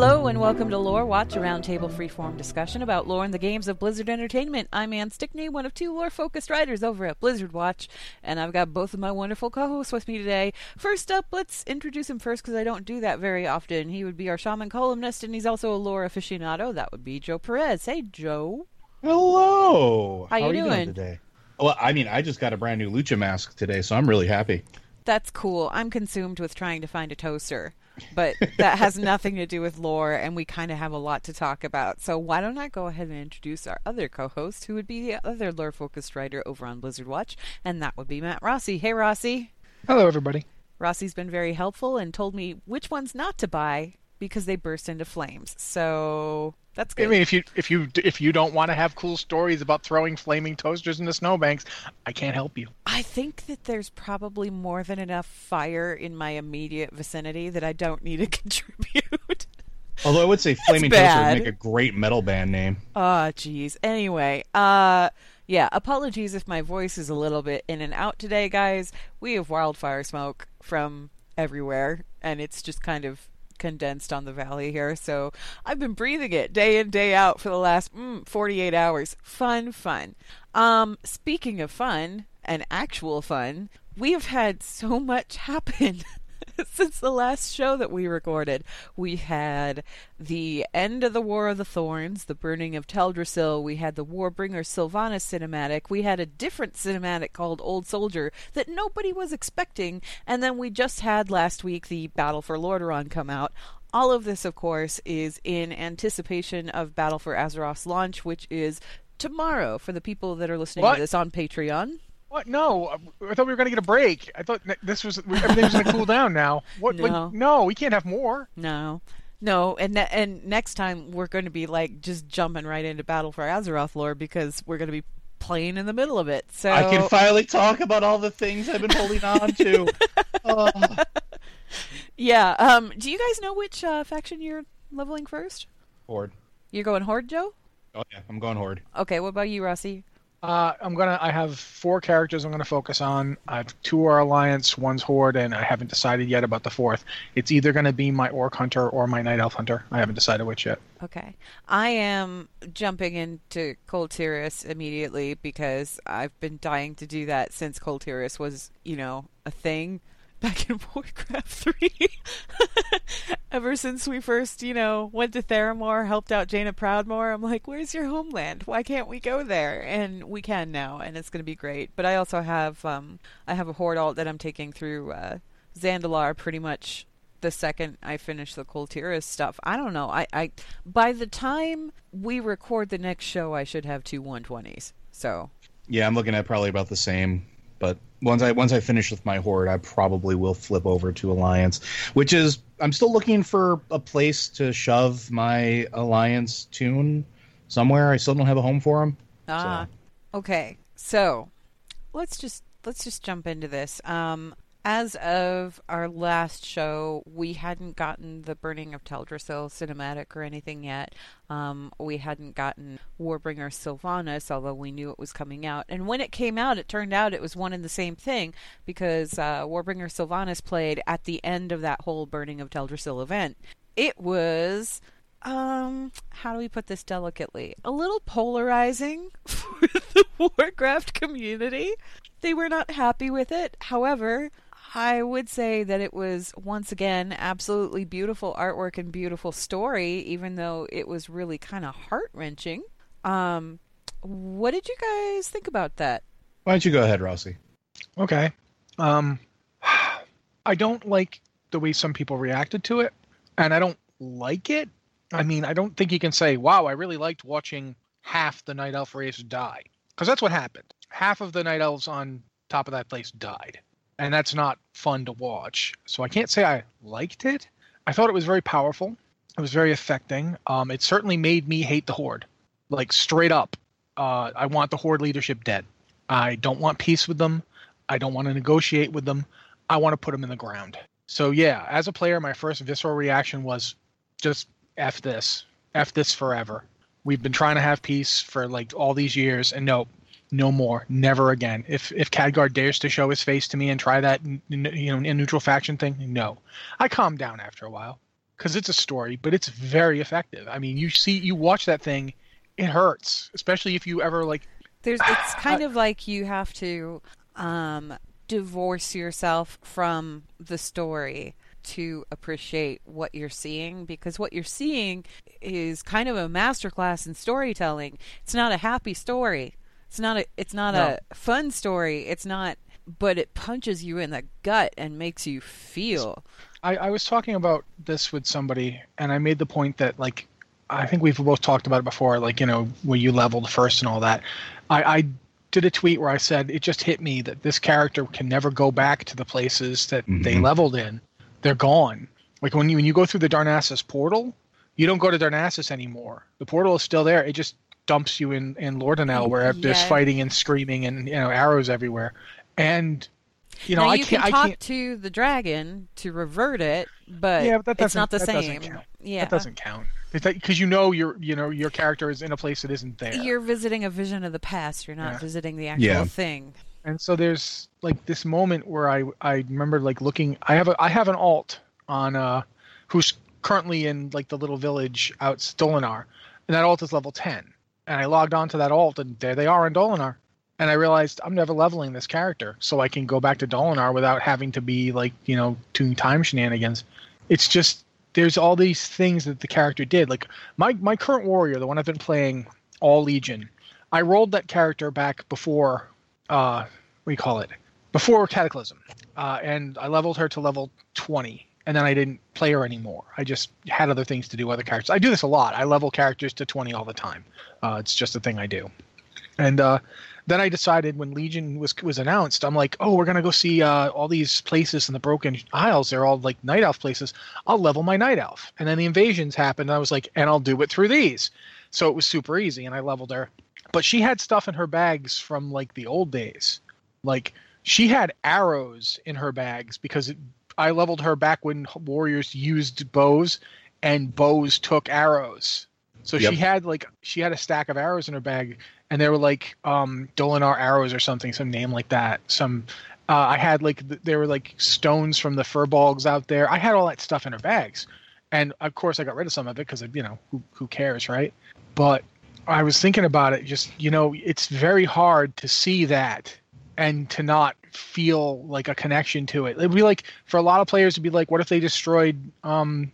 Hello and welcome to Lore Watch, a roundtable freeform discussion about lore and the games of Blizzard Entertainment. I'm Ann Stickney, one of two lore-focused writers over at Blizzard Watch, and I've got both of my wonderful co-hosts with me today. First up, let's introduce him first because I don't do that very often. He would be our shaman columnist, and he's also a lore aficionado. That would be Joe Perez. Hey, Joe. Hello. How you are you doing? today? Well, I mean, I just got a brand new lucha mask today, so I'm really happy. That's cool. I'm consumed with trying to find a toaster, but that has nothing to do with lore, and we kind of have a lot to talk about. So why don't I go ahead and introduce our other co-host, who would be the other lore-focused writer over on Blizzard Watch, and that would be Matt Rossi. Hey, Rossi. Hello, everybody. Rossi's been very helpful and told me which ones not to buy because they burst into flames. So that's good. I mean, if you if you if you don't want to have cool stories about throwing flaming toasters into snowbanks, I can't help you. I think that there's probably more than enough fire in my immediate vicinity that I don't need to contribute. Although I would say Flaming Toaster would make a great metal band name. Ah, jeez. Anyway, uh, yeah. Apologies if my voice is a little bit in and out today, guys. We have wildfire smoke from everywhere, and it's just kind of condensed on the valley here. So I've been breathing it day in day out for the last mm, 48 hours. Fun, fun. Um, speaking of fun and actual fun, we have had so much happen. Since the last show that we recorded, we had the end of the War of the Thorns, the burning of Teldrassil, we had the Warbringer Sylvanas cinematic, we had a different cinematic called Old Soldier that nobody was expecting, and then we just had last week the Battle for Lordaeron come out. All of this, of course, is in anticipation of Battle for Azeroth's launch, which is tomorrow for the people that are listening What? to this on Patreon. What? No, I thought we were going to get a break. I thought this was everything was going to cool down now. What? No. what- no, we can't have more. No. No, and ne- and next time we're going to be like just jumping right into Battle for Azeroth lore because we're going to be playing in the middle of it. So I can finally talk about all the things I've been holding on to. Oh. yeah. Um. Do you guys know which uh, faction you're leveling first? Horde. You're going Horde, Joe. Oh yeah, I'm going Horde. Okay. What about you, Rossi? Uh, I'm gonna. I have four characters I'm gonna focus on. I have two are Alliance, one's Horde, and I haven't decided yet about the fourth. It's either gonna be my Orc Hunter or my Night Elf Hunter. I haven't decided which yet. Okay. I am jumping into Cold immediately because I've been dying to do that since Cold was, you know, a thing back in Warcraft 3. Ever since we first, you know, went to Theramore, helped out Jaina Proudmoore, I'm like, where's your homeland? Why can't we go there? And we can now, and it's going to be great. But I also have, um, I have a Horde alt that I'm taking through uh, Zandalar pretty much the second I finish the Kul Tiras stuff. I don't know. I, I by the time we record the next show, I should have two 120s. So Yeah, I'm looking at probably about the same. But once I once I finish with my Horde, I probably will flip over to Alliance, which is I'm still looking for a place to shove my Alliance toon somewhere. I still don't have a home for them. Ah, okay. So let's just let's just jump into this. Um, as of our last show, we hadn't gotten the Burning of Teldrassil cinematic or anything yet. Um, we hadn't gotten Warbringer Sylvanas, although we knew it was coming out. And when it came out, it turned out it was one and the same thing because uh, Warbringer Sylvanas played at the end of that whole Burning of Teldrassil event. It was um how do we put this delicately a little polarizing for the warcraft community they were not happy with it however i would say that it was once again absolutely beautiful artwork and beautiful story even though it was really kind of heart-wrenching um what did you guys think about that Why don't you go ahead, Rossi? Okay. Um, I don't like the way some people reacted to it, and I don't like it. I mean, I don't think you can say, "Wow, I really liked watching half the night elf race die," because that's what happened. Half of the night elves on top of that place died, and that's not fun to watch. So I can't say I liked it. I thought it was very powerful. It was very affecting. Um, it certainly made me hate the horde, like straight up. Uh, I want the horde leadership dead. I don't want peace with them. I don't want to negotiate with them. I want to put them in the ground. So yeah, as a player, my first visceral reaction was just f this, f this forever. We've been trying to have peace for like all these years, and no, no more, never again. If if Khadgar dares to show his face to me and try that, you know, neutral faction thing, no. I calm down after a while because it's a story, but it's very effective. I mean, you see, you watch that thing, it hurts, especially if you ever like there's it's kind of like you have to um divorce yourself from the story to appreciate what you're seeing because what you're seeing is kind of a masterclass in storytelling. It's not a happy story. It's not a it's not No. a fun story. It's not but it punches you in the gut and makes you feel. I, I was talking about this with somebody, and I made the point that like I think we've both talked about it before, like you know where you leveled first and all that. I, I did a tweet where I said it just hit me that this character can never go back to the places that they Mhm. leveled in. They're gone. Like when you when you go through the Darnassus portal, you don't go to Darnassus anymore. The portal is still there. It just dumps you in in Lor'danel where there's fighting and screaming and you know arrows everywhere. And you know now I you can't can I talk can't to the dragon to revert it, but, Yeah, but that it's not the that same. Yeah. That doesn't count because you know your you know your character is in a place that isn't there. You're visiting a vision of the past. You're not Yeah. visiting the actual Yeah. thing. and so there's like this moment where I I remember like looking. I have a I have an alt on uh who's currently in like the little village out Stolinar, and that alt is level ten. And I logged onto that alt, and there they are in Dolanaar. And I realized I'm never leveling this character, so I can go back to Dolanaar without having to be like you know doing time shenanigans. It's just there's all these things that the character did. Like my my current warrior, the one I've been playing all Legion, I rolled that character back before uh what do you call it? Before Cataclysm. Uh, and I leveled her to level 20. And then I didn't play her anymore. I just had other things to do, other characters. I do this a lot. I level characters to 20 all the time. Uh, it's just a thing I do. And uh, then I decided when Legion was was announced, I'm like, oh, we're gonna go see uh, all these places in the Broken Isles. They're all like night elf places. I'll level my night elf. And then the invasions happened. And I was like, and I'll do it through these. So it was super easy, and I leveled her. But she had stuff in her bags from like the old days. Like she had arrows in her bags because it, I leveled her back when warriors used bows, and bows took arrows. So Yep. she had like she had a stack of arrows in her bag, and they were like um, Dolanaar arrows or something, some name like that. Some uh, I had like th- there were like stones from the furbolgs out there. I had all that stuff in her bags, and of course I got rid of some of it because you know who who cares, right? But I was thinking about it. Just you know, it's very hard to see that and to not feel like a connection to it. It'd be like for a lot of players, it'd be like, what if they destroyed? Um,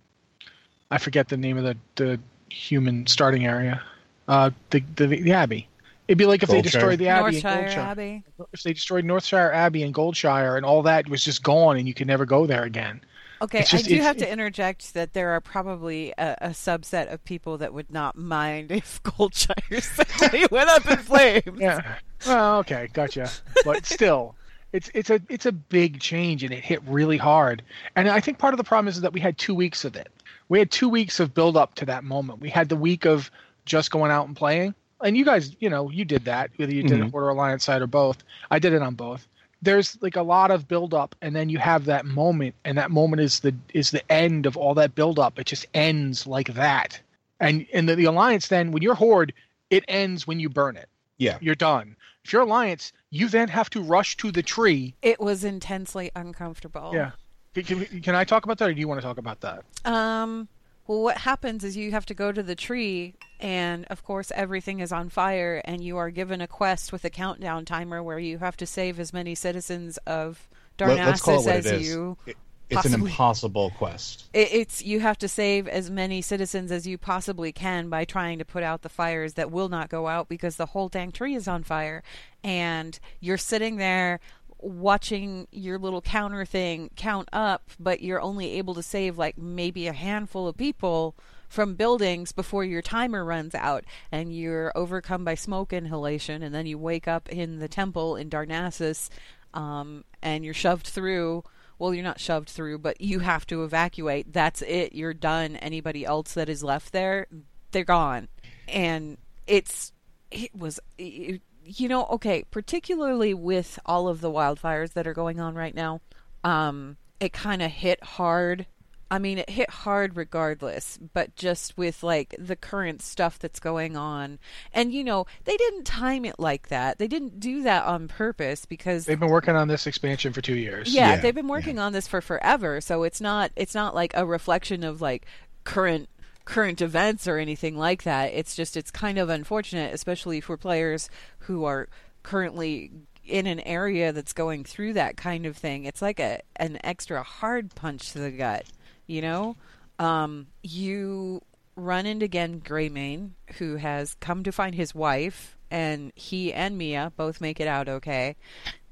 I forget the name of the the human starting area. Uh, the the, the Abbey. It'd be like if they destroyed the Abbey Northshire and Goldshire. Abbey. If they destroyed Northshire Abbey and Goldshire and all that was just gone and you could never go there again. Okay, just- I do have to interject that there are probably a, a subset of people that would not mind if Goldshire suddenly went up in flames. Yeah. Well, okay, gotcha. But still, it's it's a it's a big change and it hit really hard. And I think part of the problem is that we had two weeks of it. We had two weeks of build up to that moment. We had the week of just going out and playing, and you guys, you know, you did that whether you did Mhm. it Order Alliance side or both. I did it on both. There's like a lot of build up, and then you have that moment, and that moment is the is the end of all that build up. It just ends like that, and in the, the Alliance, then when you're Horde, it ends when you burn it. Yeah. You're done. If you're Alliance, you then have to rush to the tree. It was intensely uncomfortable. Yeah. Can, can, can I talk about that, or do you want to talk about that? Um. Well, what happens is you have to go to the tree, and of course, everything is on fire, and you are given a quest with a countdown timer where you have to save as many citizens of Let, us call it Darnassus what as you. It- it's an impossible quest. It, it's you have to save as many citizens as you possibly can by trying to put out the fires that will not go out because the whole dang tree is on fire, and you're sitting there watching your little counter thing count up, but you're only able to save like maybe a handful of people from buildings before your timer runs out. And you're overcome by smoke inhalation and then you wake up in the temple in Darnassus um, and you're shoved through well you're not shoved through but you have to evacuate. That's it. You're done. Anybody else that is left there they're gone. And it's it was it, you know okay particularly with all of the wildfires that are going on right now um it kind of hit hard I mean, it hit hard regardless, but just with like the current stuff that's going on. And, you know, they didn't time it like that. They didn't do that on purpose because They've been working on this expansion for two years. yeah, Yeah, they've been working on this for forever, so it's not it's not like a reflection of like current current events or anything like that. It's just it's kind of unfortunate, especially for players who are currently in an area that's going through that kind of thing. It's like a an extra hard punch to the gut, you know? Um you run into again Greymane, who has come to find his wife, and he and Mia both make it out okay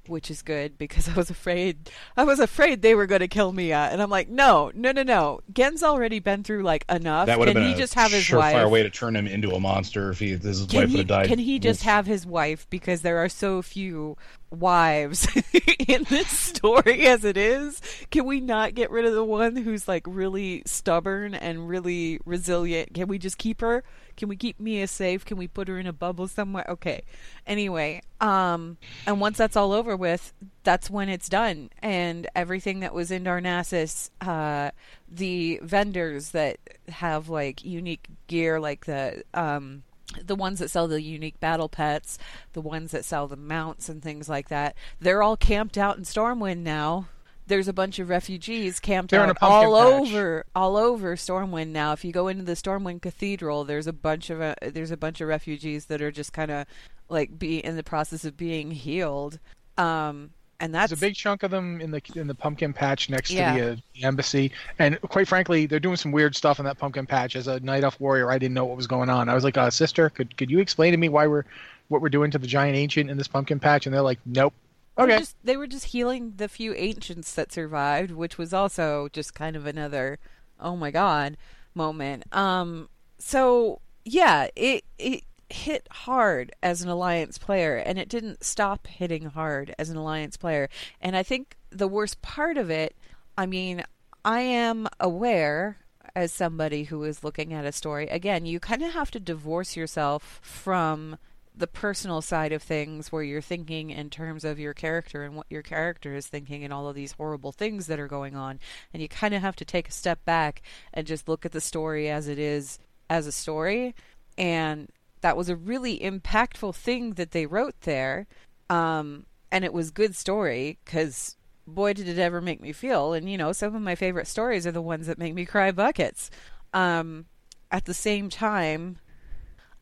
which is good because I was afraid I was afraid they were going to kill Mia, and I'm like, no, no, no, no. Genn's already been through like enough. That would have can been he a just have his surefire wife? way to turn him into a monster if he his Can wife would have died. can he just have his wife because there are so few wives in this story as it is? Can we not get rid of the one who's like really stubborn and really resilient? Can we just keep her? Can we keep Mia safe? Can we put her in a bubble somewhere? Okay. Anyway, um and once that's all over with, that's when it's done and everything that was in Darnassus uh the vendors that have like unique gear like the um the ones that sell the unique battle pets, the ones that sell the mounts and things like that, they're all camped out in Stormwind now. There's a bunch of refugees camped out all patch. over all over Stormwind now. If you go into the Stormwind Cathedral, there's a bunch of uh, there's a bunch of refugees that are just kind of like be in the process of being healed. Um and that's There's a big chunk of them in the in the pumpkin patch next Yeah. to the, uh, embassy, and quite frankly, they're doing some weird stuff in that pumpkin patch. As a night elf warrior, I didn't know what was going on. I was like, uh, "Sister, could could you explain to me why we're what we're doing to the giant ancient in this pumpkin patch?" And they're like, "Nope." They were Okay, just, they were just healing the few ancients that survived, which was also just kind of another oh my god moment. Um so yeah, it it hit hard as an alliance player and it didn't stop hitting hard as an alliance player. And I think the worst part of it, I mean, I am aware as somebody who is looking at a story, again, you kind of have to divorce yourself from the personal side of things where you're thinking in terms of your character and what your character is thinking and all of these horrible things that are going on. And you kind of have to take a step back and just look at the story as it is as a story. And that was a really impactful thing that they wrote there. Um, and it was good story because boy did it ever make me feel and you know some of my favorite stories are the ones that make me cry buckets um, at the same time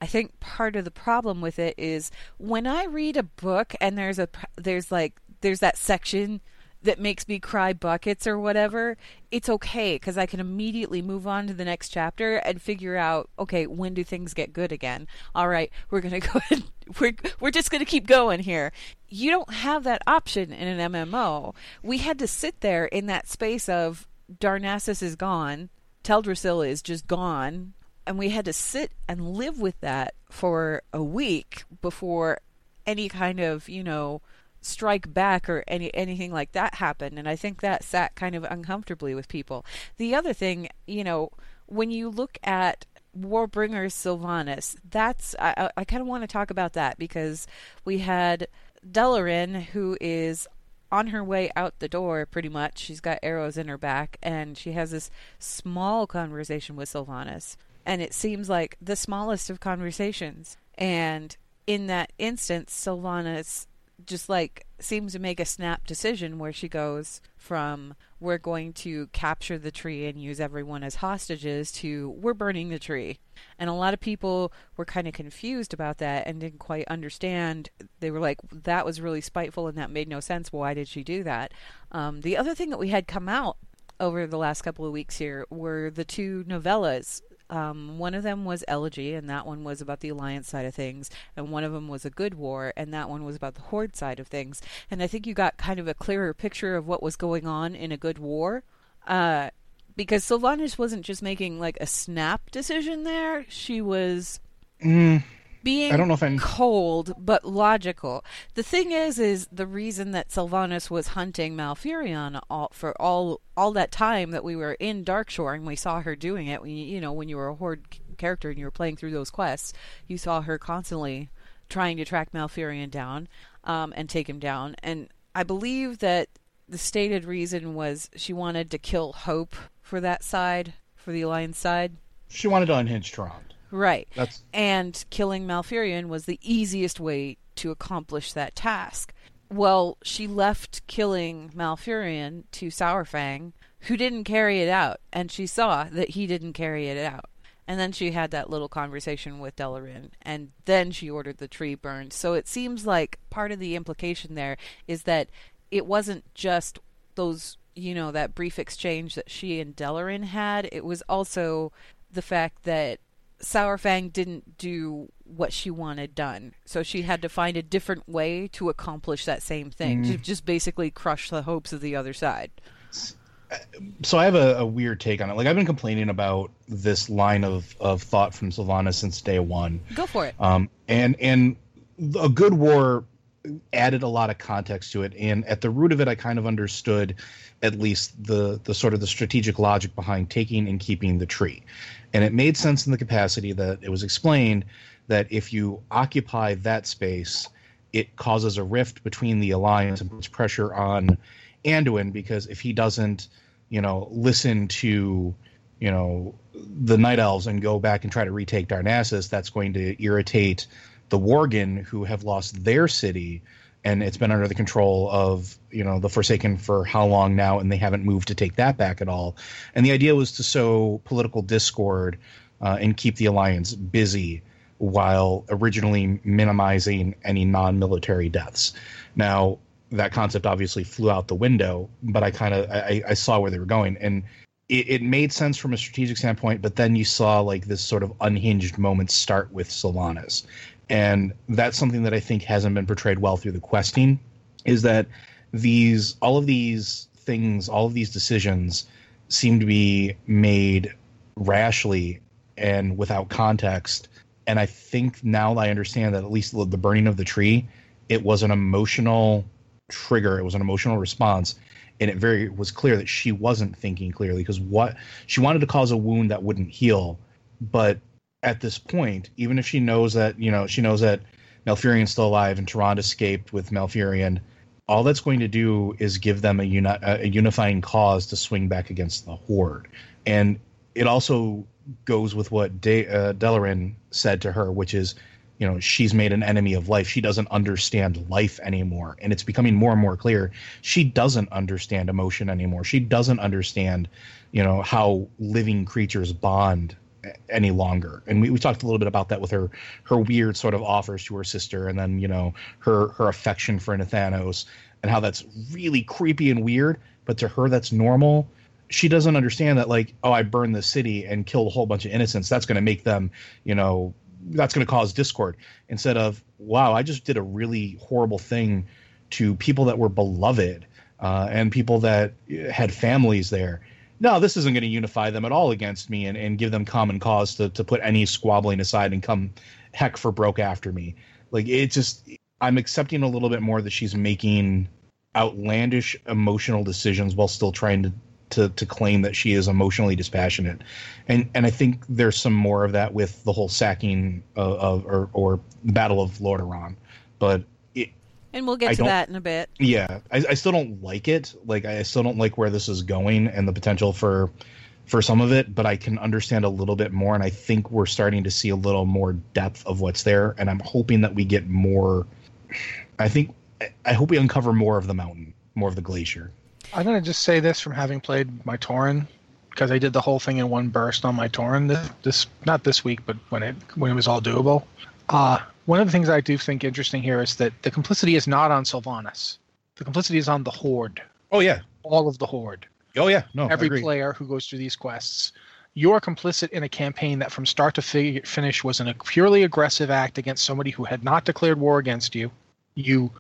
I think part of the problem with it is when I read a book and there's a there's like there's that section that makes me cry buckets or whatever, it's okay because I can immediately move on to the next chapter and figure out, okay, when do things get good again? All right, we're gonna go ahead. We're we're just gonna keep going here. You don't have that option in an MMO. We had to sit there in that space of Darnassus is gone, Teldrassil is just gone, and we had to sit and live with that for a week before any kind of you know strike back or any anything like that happened and i think that sat kind of uncomfortably with people the other thing you know when you look at Warbringer Sylvanas. That's I, I, I kind of want to talk about that because we had Delaryn, who is on her way out the door, pretty much. She's got arrows in her back, and she has this small conversation with Sylvanas. And it seems like the smallest of conversations. And in that instance, Sylvanas just like seems to make a snap decision where she goes from we're going to capture the tree and use everyone as hostages to we're burning the tree. And a lot of people were kind of confused about that and didn't quite understand. They were like, that was really spiteful and that made no sense. Why did she do that? Um, the other thing that we had come out over the last couple of weeks here were the two novellas um, one of them was Elegy, and that one was about the Alliance side of things, and one of them was a Good War, and that one was about the Horde side of things. And I think you got kind of a clearer picture of what was going on in a Good War. Uh, because Sylvanas wasn't just making like a snap decision there, she was Mm, being I don't know if I'm- cold but logical. The thing is, is the reason that Sylvanas was hunting Malfurion all, for all all that time that we were in Darkshore and we saw her doing it. When you, you know, when you were a horde character and you were playing through those quests, you saw her constantly trying to track Malfurion down um, and take him down. And I believe that the stated reason was she wanted to kill Hope for that side, for the Alliance side. she wanted to unhinge Tron. Right. That's And killing Malfurion was the easiest way to accomplish that task. Well, she left killing Malfurion to Saurfang, who didn't carry it out, and she saw that he didn't carry it out. And then she had that little conversation with Delaryn, and then she ordered the tree burned. So it seems like part of the implication there is that it wasn't just those, you know, that brief exchange that she and Delaryn had. It was also the fact that Saurfang didn't do what she wanted done. So she had to find a different way to accomplish that same thing, to just basically crush the hopes of the other side. so I have a, a weird take on it. Like I've been complaining about this line of, of thought from Sylvana since day one. Go for it. Um, and and a good war added a lot of context to it. And at the root of it, I kind of understood at least the the sort of the strategic logic behind taking and keeping the tree. And it made sense in the capacity that it was explained that if you occupy that space, it causes a rift between the alliance and puts pressure on Anduin because if he doesn't, you know, listen to, you know, the night elves and go back and try to retake Darnassus, that's going to irritate the Worgen who have lost their city and it's been under the control of you know the Forsaken for how long now, and they haven't moved to take that back at all. And the idea was to sow political discord uh, and keep the alliance busy while originally minimizing any non-military deaths. Now that concept obviously flew out the window, but I kind of I, I saw where they were going, and it, it made sense from a strategic standpoint. But then you saw like this sort of unhinged moment start with Sylvanas, and that's something that I think hasn't been portrayed well through the questing. Is that these all of these things, all of these decisions seem to be made rashly and without context. And I think now I understand that at least the burning of the tree, it was an emotional trigger. It was an emotional response, and it very was clear that she wasn't thinking clearly because what she wanted to cause a wound that wouldn't heal, but at this point, even if she knows that you know she knows that Malfurion's still alive and Tyrande escaped with Malfurion, all that's going to do is give them a, uni- a unifying cause to swing back against the Horde, and it also goes with what De- uh, Delaryn said to her, which is, you know, she's made an enemy of life. She doesn't understand life anymore, and it's becoming more and more clear she doesn't understand emotion anymore. She doesn't understand, you know, how living creatures bond any longer. And we, we talked a little bit about that with her her weird sort of offers to her sister, and then you know her her affection for Nathanos, and how that's really creepy and weird. But to her, that's normal. She doesn't understand that like, oh, I burned the city and killed a whole bunch of innocents. That's going to make them, you know, that's going to cause discord. Instead of, wow, I just did a really horrible thing to people that were beloved uh, and people that had families there no, this isn't going to unify them at all against me and, and give them common cause to, to put any squabbling aside and come heck for broke after me. Like it just, I'm accepting a little bit more that she's making outlandish emotional decisions while still trying to to to claim that she is emotionally dispassionate, and and I think there's some more of that with the whole sacking of, of or or Battle of Lordaeron, but And we'll get I to that in a bit. yeah, I, I still don't like it. Like I still don't like where this is going and the potential for for some of it, but I can understand a little bit more, and I think we're starting to see a little more depth of what's there, and I'm hoping that we get more. I think I- I hope we uncover more of the mountain, more of the glacier. I'm gonna just say this from having played my Tauren, because I did the whole thing in one burst on my Tauren. This, this not this week, but when it when it was all doable. Uh, one of the things I do think interesting here is that the complicity is not on Sylvanas. The complicity is on the Horde, Oh yeah, all of the Horde. oh yeah, no, every player who goes through these quests. You're complicit in a campaign that from start to fig- finish was an, a purely aggressive act against somebody who had not declared war against you. You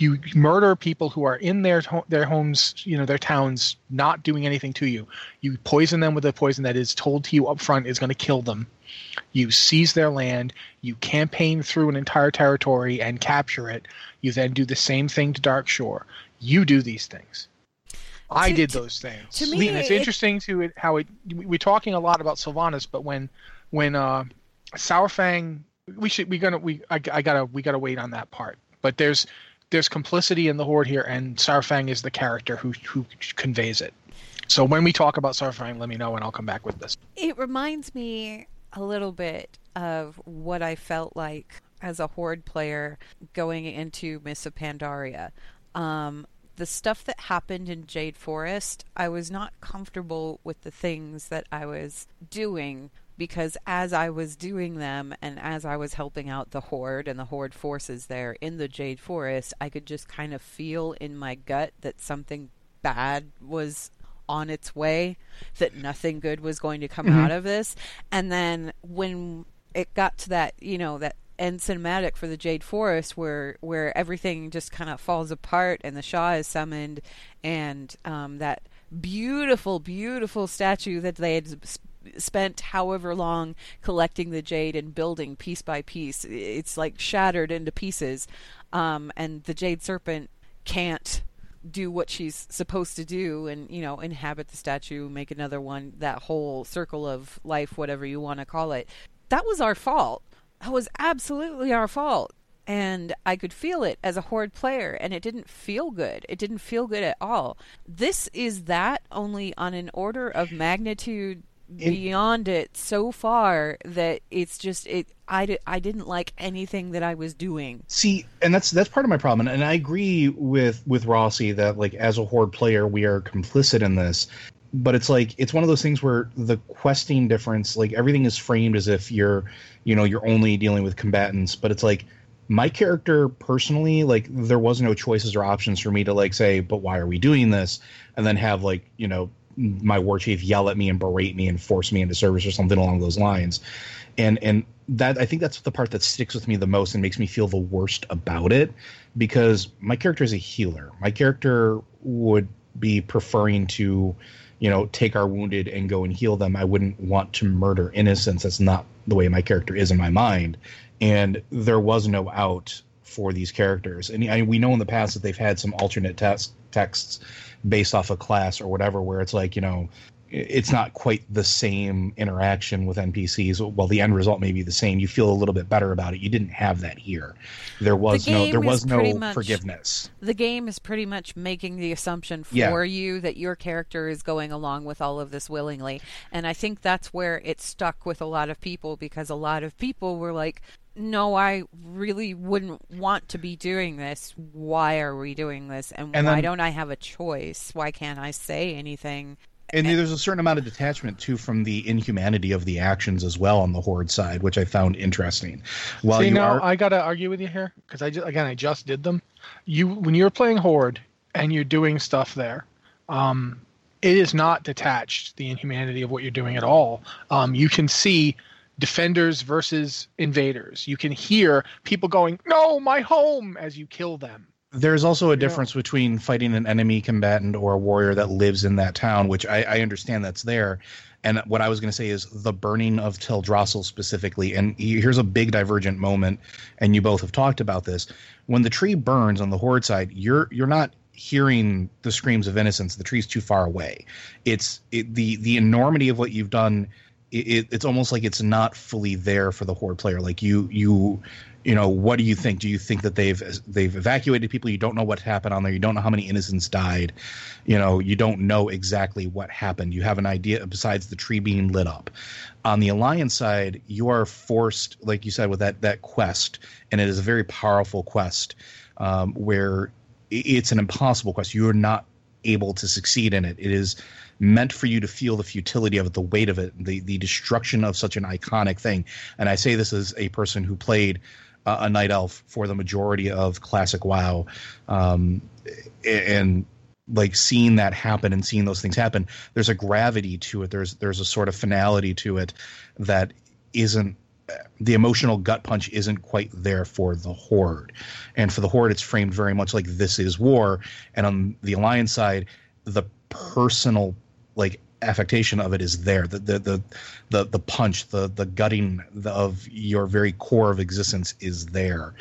you murder people who are in their their homes, you know, their towns, not doing anything to you. You poison them with a poison that is told to you up front is going to kill them. You seize their land. You campaign through an entire territory and capture it. You then do the same thing to Darkshore. You do these things. I To- did those things. to me, and it's it- interesting to it how it. we- We're talking a lot about Sylvanas, but when when uh, Saurfang, we should we gonna we I, I gotta we gotta wait on that part. But there's there's complicity in the horde here, and Saurfang is the character who who conveys it. So when we talk about Saurfang, let me know, and I'll come back with this. It reminds me a little bit of what I felt like as a Horde player going into Mists of Pandaria. Um, the stuff that happened in Jade Forest, I was not comfortable with the things that I was doing because as I was doing them and as I was helping out the Horde and the Horde forces there in the Jade Forest, I could just kind of feel in my gut that something bad was on its way, that nothing good was going to come out of this. And then when it got to that, you know, that end cinematic for the Jade Forest where where everything just kind of falls apart and the Sha is summoned and um, that beautiful, beautiful statue that they had s- spent however long collecting the jade and building piece by piece. It's like shattered into pieces, um, and the jade serpent can't do what she's supposed to do and you know inhabit the statue make another one that whole circle of life whatever you want to call it that was our fault that was absolutely our fault and I could feel it as a horde player, and it didn't feel good. It didn't feel good at all. This is that only on an order of magnitude beyond it so far that it's just it. I, I didn't like anything that I was doing. See, and that's that's part of my problem, and I agree with with Rossi that like as a horde player, we are complicit in this. But it's like it's one of those things where the questing difference, like everything is framed as if you're, you know, you're only dealing with combatants. But it's like my character personally, like there was no choices or options for me to like say, but why are we doing this? And then have like you know my war chief yell at me and berate me and force me into service or something along those lines. And and that i think that's the part that sticks with me the most and makes me feel the worst about it because my character is a healer. My character would be preferring to you know take our wounded and go and heal them. I wouldn't want to murder innocents. That's not the way my character is in my mind. And there was no out for these characters. And I, we know in the past that they've had some alternate text, texts based off a class or whatever where it's like you know it's not quite the same interaction with npcs well the end result may be the same you feel a little bit better about it you didn't have that here there was no game there was no much- forgiveness The game is pretty much making the assumption for Yeah. you that your character is going along with all of this willingly. And I think that's where it stuck with a lot of people because a lot of people were like, no, I really wouldn't want to be doing this. Why are we doing this? And, And why then- don't I have a choice? Why can't I say anything? and there's a certain amount of detachment too from the inhumanity of the actions as well on the horde side which i found interesting while See, you now are I gotta argue with you here because I just, again I just did them. You when you're playing Horde and you're doing stuff there, um, it is not detached the inhumanity of what you're doing at all. Um, you can see defenders versus invaders. You can hear people going, "No, my home!" as you kill them. there's also a difference between fighting an enemy combatant or a warrior that lives in that town, which I, I understand that's there. And what I was going to say is the burning of Teldrassil specifically. And here's a big divergent moment, and you both have talked about this. When the tree burns on the horde side, you're you're not hearing the screams of innocence. The tree's too far away. It's it, the the enormity of what you've done. It, it's almost like it's not fully there for the horde player. Like you you you know what do you think? Do you think that they've they've evacuated people? You don't know what happened on there. You don't know how many innocents died. You know you don't know exactly what happened. You have an idea besides the tree being lit up. On the alliance side, you are forced, like you said, with that that quest, and it is a very powerful quest um, where it's an impossible quest. You are not able to succeed in it. It is meant for you to feel the futility of it, the weight of it, the the destruction of such an iconic thing. And I say this as a person who played uh, a night elf for the majority of classic WoW, um, and like seeing that happen and seeing those things happen. There's a gravity to it. There's there's a sort of finality to it that isn't the emotional gut punch isn't quite there for the horde and for the horde it's framed very much like this is war and on the alliance side the personal like affectation of it is there. The the the the, the punch the the gutting of your very core of existence is there.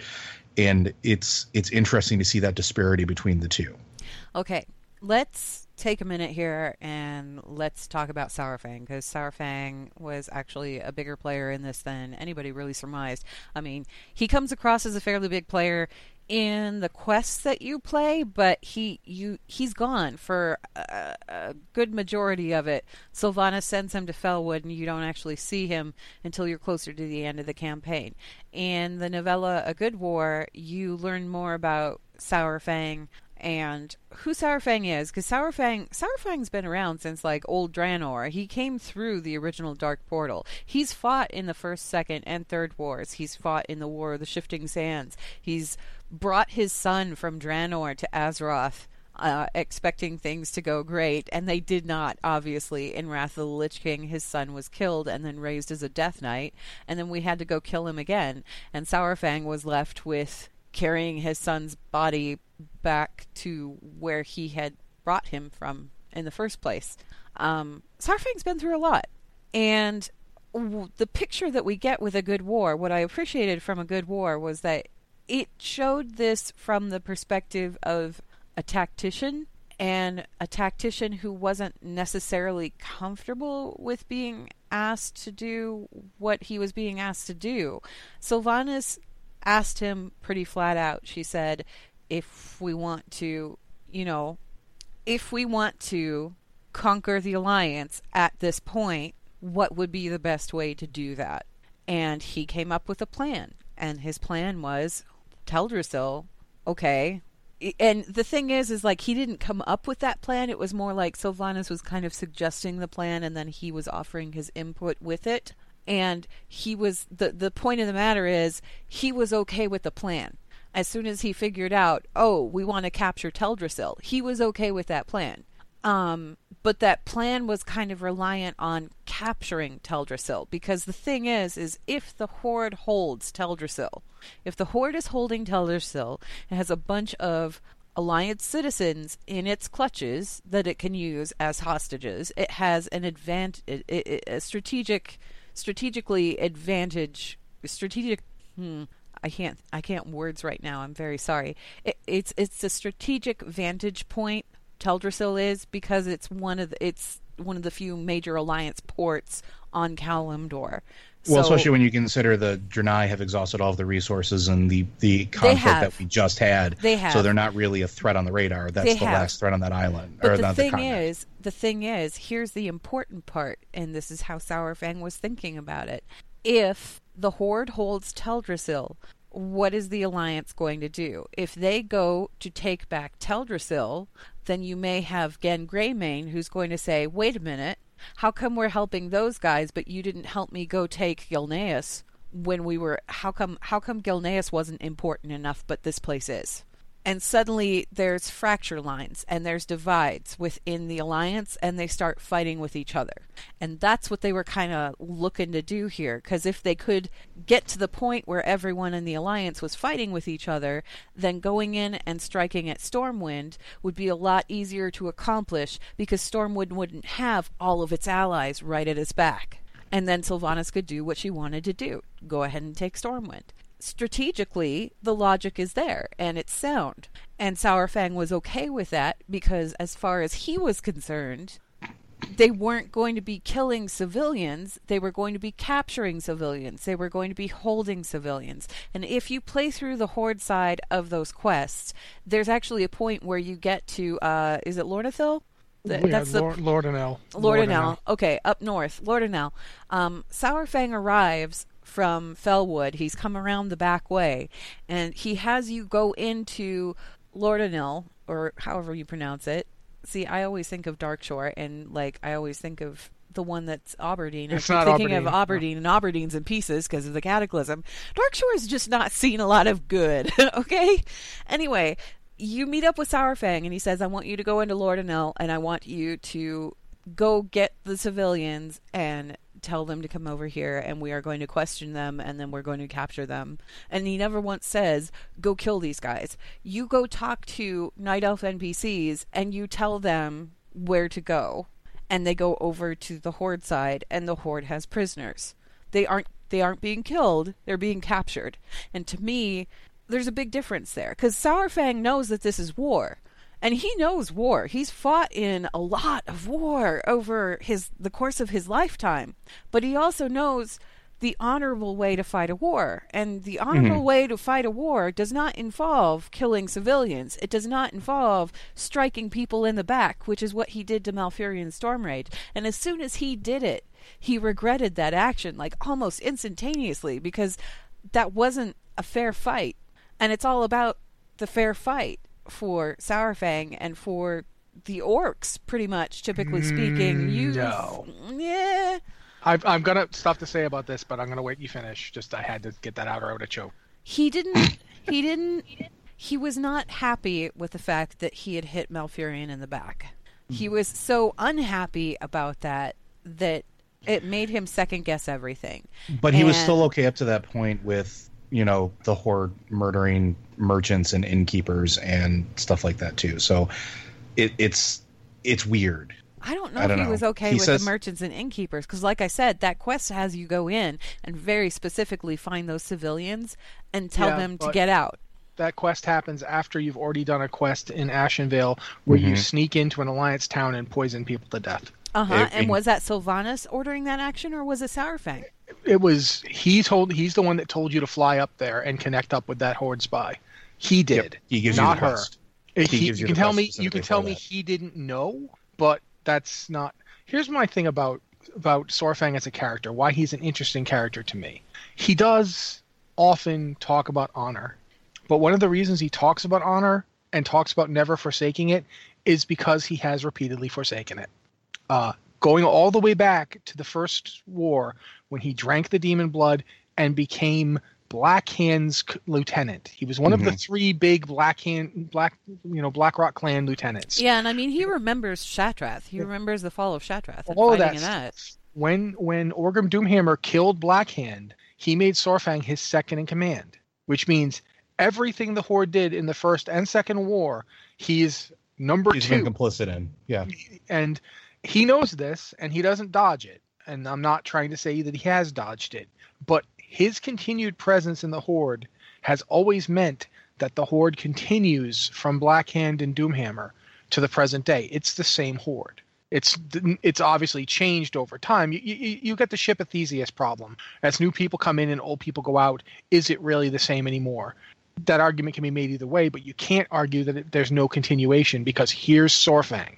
And it's it's interesting to see that disparity between the two. Okay let's take a minute here and let's talk about Saurfang because Saurfang was actually a bigger player in this than anybody really surmised. I mean, he comes across as a fairly big player in the quests that you play, but he you he's gone for a, a, good majority of it. Sylvanas sends him to Felwood, and you don't actually see him until you're closer to the end of the campaign. In the novella A Good War, you learn more about Saurfang and who Saurfang is, because Saurfang Saurfang's been around since like old Draenor. He came through the original Dark Portal. He's fought in the first, second, and third wars. He's fought in the War of the Shifting Sands. He's brought his son from Draenor to Azeroth. Uh, expecting things to go great, and they did not. Obviously, in Wrath of the Lich King, his son was killed and then raised as a Death Knight, and then we had to go kill him again. And Saurfang was left with carrying his son's body back to where he had brought him from in the first place. Um, Saurfang's been through a lot, and w- the picture that we get with a good war, what I appreciated from a good war was that it showed this from the perspective of a tactician and a tactician who wasn't necessarily comfortable with being asked to do what he was being asked to do. Sylvanas asked him pretty flat out. She said, if we want to, you know, if we want to conquer the alliance at this point, what would be the best way to do that? And he came up with a plan. And his plan was tell Teldrassil, okay. And the thing is, is like he didn't come up with that plan. It was more like Sylvanas was kind of suggesting the plan and then he was offering his input with it and he was the the point of the matter is he was okay with the plan. As soon as he figured out oh we want to capture teldrassil he was okay with that plan. Um, but that plan was kind of reliant on capturing teldrassil because the thing is is if the horde holds teldrassil if the horde is holding teldrassil it has a bunch of alliance citizens in its clutches that it can use as hostages. It has an advantage a strategic strategically advantage strategic hmm, I can't I can't words right now. I'm very sorry. It, it's it's a strategic vantage point Teldrassil is because it's one of the, it's one of the few major alliance ports on Kalimdor. Well, so, especially when you consider the Draenei have exhausted all of the resources and the, the conflict that we just had. They have. So they're not really a threat on the radar. That's they the have. last threat on that island. But or the thing the is, the thing is, here's the important part, and this is how Saurfang was thinking about it. If the Horde holds Teldrassil, what is the Alliance going to do? If they go to take back Teldrassil, then you may have Genn Greymane who's going to say, wait a minute, how come we're helping those guys, but you didn't help me go take Gilneas when we were? How come? How come Gilneas wasn't important enough, but this place is? And suddenly there's fracture lines and there's divides within the alliance and they start fighting with each other. And that's what they were kind of looking to do here because if they could get to the point where everyone in the alliance was fighting with each other then going in and striking at stormwind would be a lot easier to accomplish because stormwind wouldn't have all of its allies right at its back. And then sylvanas could do what she wanted to do go ahead and take stormwind strategically, the logic is there and it's sound. And Saurfang was okay with that because, as far as he was concerned, they weren't going to be killing civilians. They were going to be capturing civilians. They were going to be holding civilians. And if you play through the Horde side of those quests, there's actually a point where you get to, uh, is it Lornathil? The, yeah, that's Lord, the Lor'danel. Lor'danel. Okay, up north, Lor'danel. Um, Sourfang arrives from Felwood. He's come around the back way, and he has you go into Lor'danel, or however you pronounce it. See, I always think of Darkshore, and like I always think of the one that's Auberdine. It's I'm not thinking Auberdine. of Auberdine, and Auberdine's in pieces because of the cataclysm. Darkshore has just not seen a lot of good. okay. Anyway, you meet up with Saurfang, and he says, "I want you to go into Lor'danel, and I want you to go get the civilians and." Tell them to come over here, and we are going to question them, and then we're going to capture them. And he never once says, "Go kill these guys." You go talk to Night Elf NPCs, and you tell them where to go, and they go over to the Horde side, and the Horde has prisoners. They aren't they aren't being killed; they're being captured. And to me, there's a big difference there because Saurfang knows that this is war, and he knows war. He's fought in a lot of war over his the course of his lifetime, but he also knows the honorable way to fight a war. And the mm-hmm. honorable way to fight a war does not involve killing civilians. It does not involve striking people in the back, which is what he did to Malfurion Stormrage. And as soon as he did it, he regretted that action like almost instantaneously because that wasn't a fair fight. And it's all about the fair fight for Saurfang and for the orcs, pretty much, typically speaking. Mm, you no. Yeah. I've, I'm gonna stuff to say about this, but I'm gonna wait you finish. Just I had to get that out or I would have choked. He didn't he didn't he was not happy with the fact that he had hit Malfurion in the back. He hmm. was so unhappy about that that it made him second guess everything. But he was still okay up to that point with, you know, the horde murdering merchants and innkeepers and stuff like that too. So it, it's it's weird. I don't know I if don't he know. was okay He with says- the merchants and innkeepers because, like I said, that quest has you go in and very specifically find those civilians and tell Yeah, them to get out. That quest happens after you've already done a quest in Ashenvale where you mm-hmm. sneak into an alliance town and poison people to death. Uh huh. It- And was that Sylvanas ordering that action, or was it Saurfang? It was he told he's the one that told you to fly up there and connect up with that horde spy. He did. He gives you not the her. quest. He, He gives you you can tell me you can tell me that. he didn't know, but that's not. Here's my thing about about Saurfang as a character. Why he's an interesting character to me. He does often talk about honor, but one of the reasons he talks about honor and talks about never forsaking it is because he has repeatedly forsaken it. Uh, going all the way back to the first war when he drank the demon blood and became Black Hand's c- lieutenant. He was one of the three big Black Hand, Black, you know, Black Rock clan lieutenants. Yeah, and I mean, he remembers Shattrath. He remembers the fall of Shattrath All of fighting that that. When when Orgrim Doomhammer killed Blackhand, he made Saurfang his second in command, which means everything the Horde did in the first and second war, he's number He's two. been complicit in. Yeah. and he knows this and he doesn't dodge it. And i'm not trying to say that he has dodged it but his continued presence in the horde has always meant that the horde continues from blackhand and doomhammer to the present day. It's the same horde. It's it's obviously changed over time. You, you, you get the ship of theseus problem. As new people come in and old people go out is it really the same anymore? That argument can be made either way but you can't argue that it, there's no continuation because here's Saurfang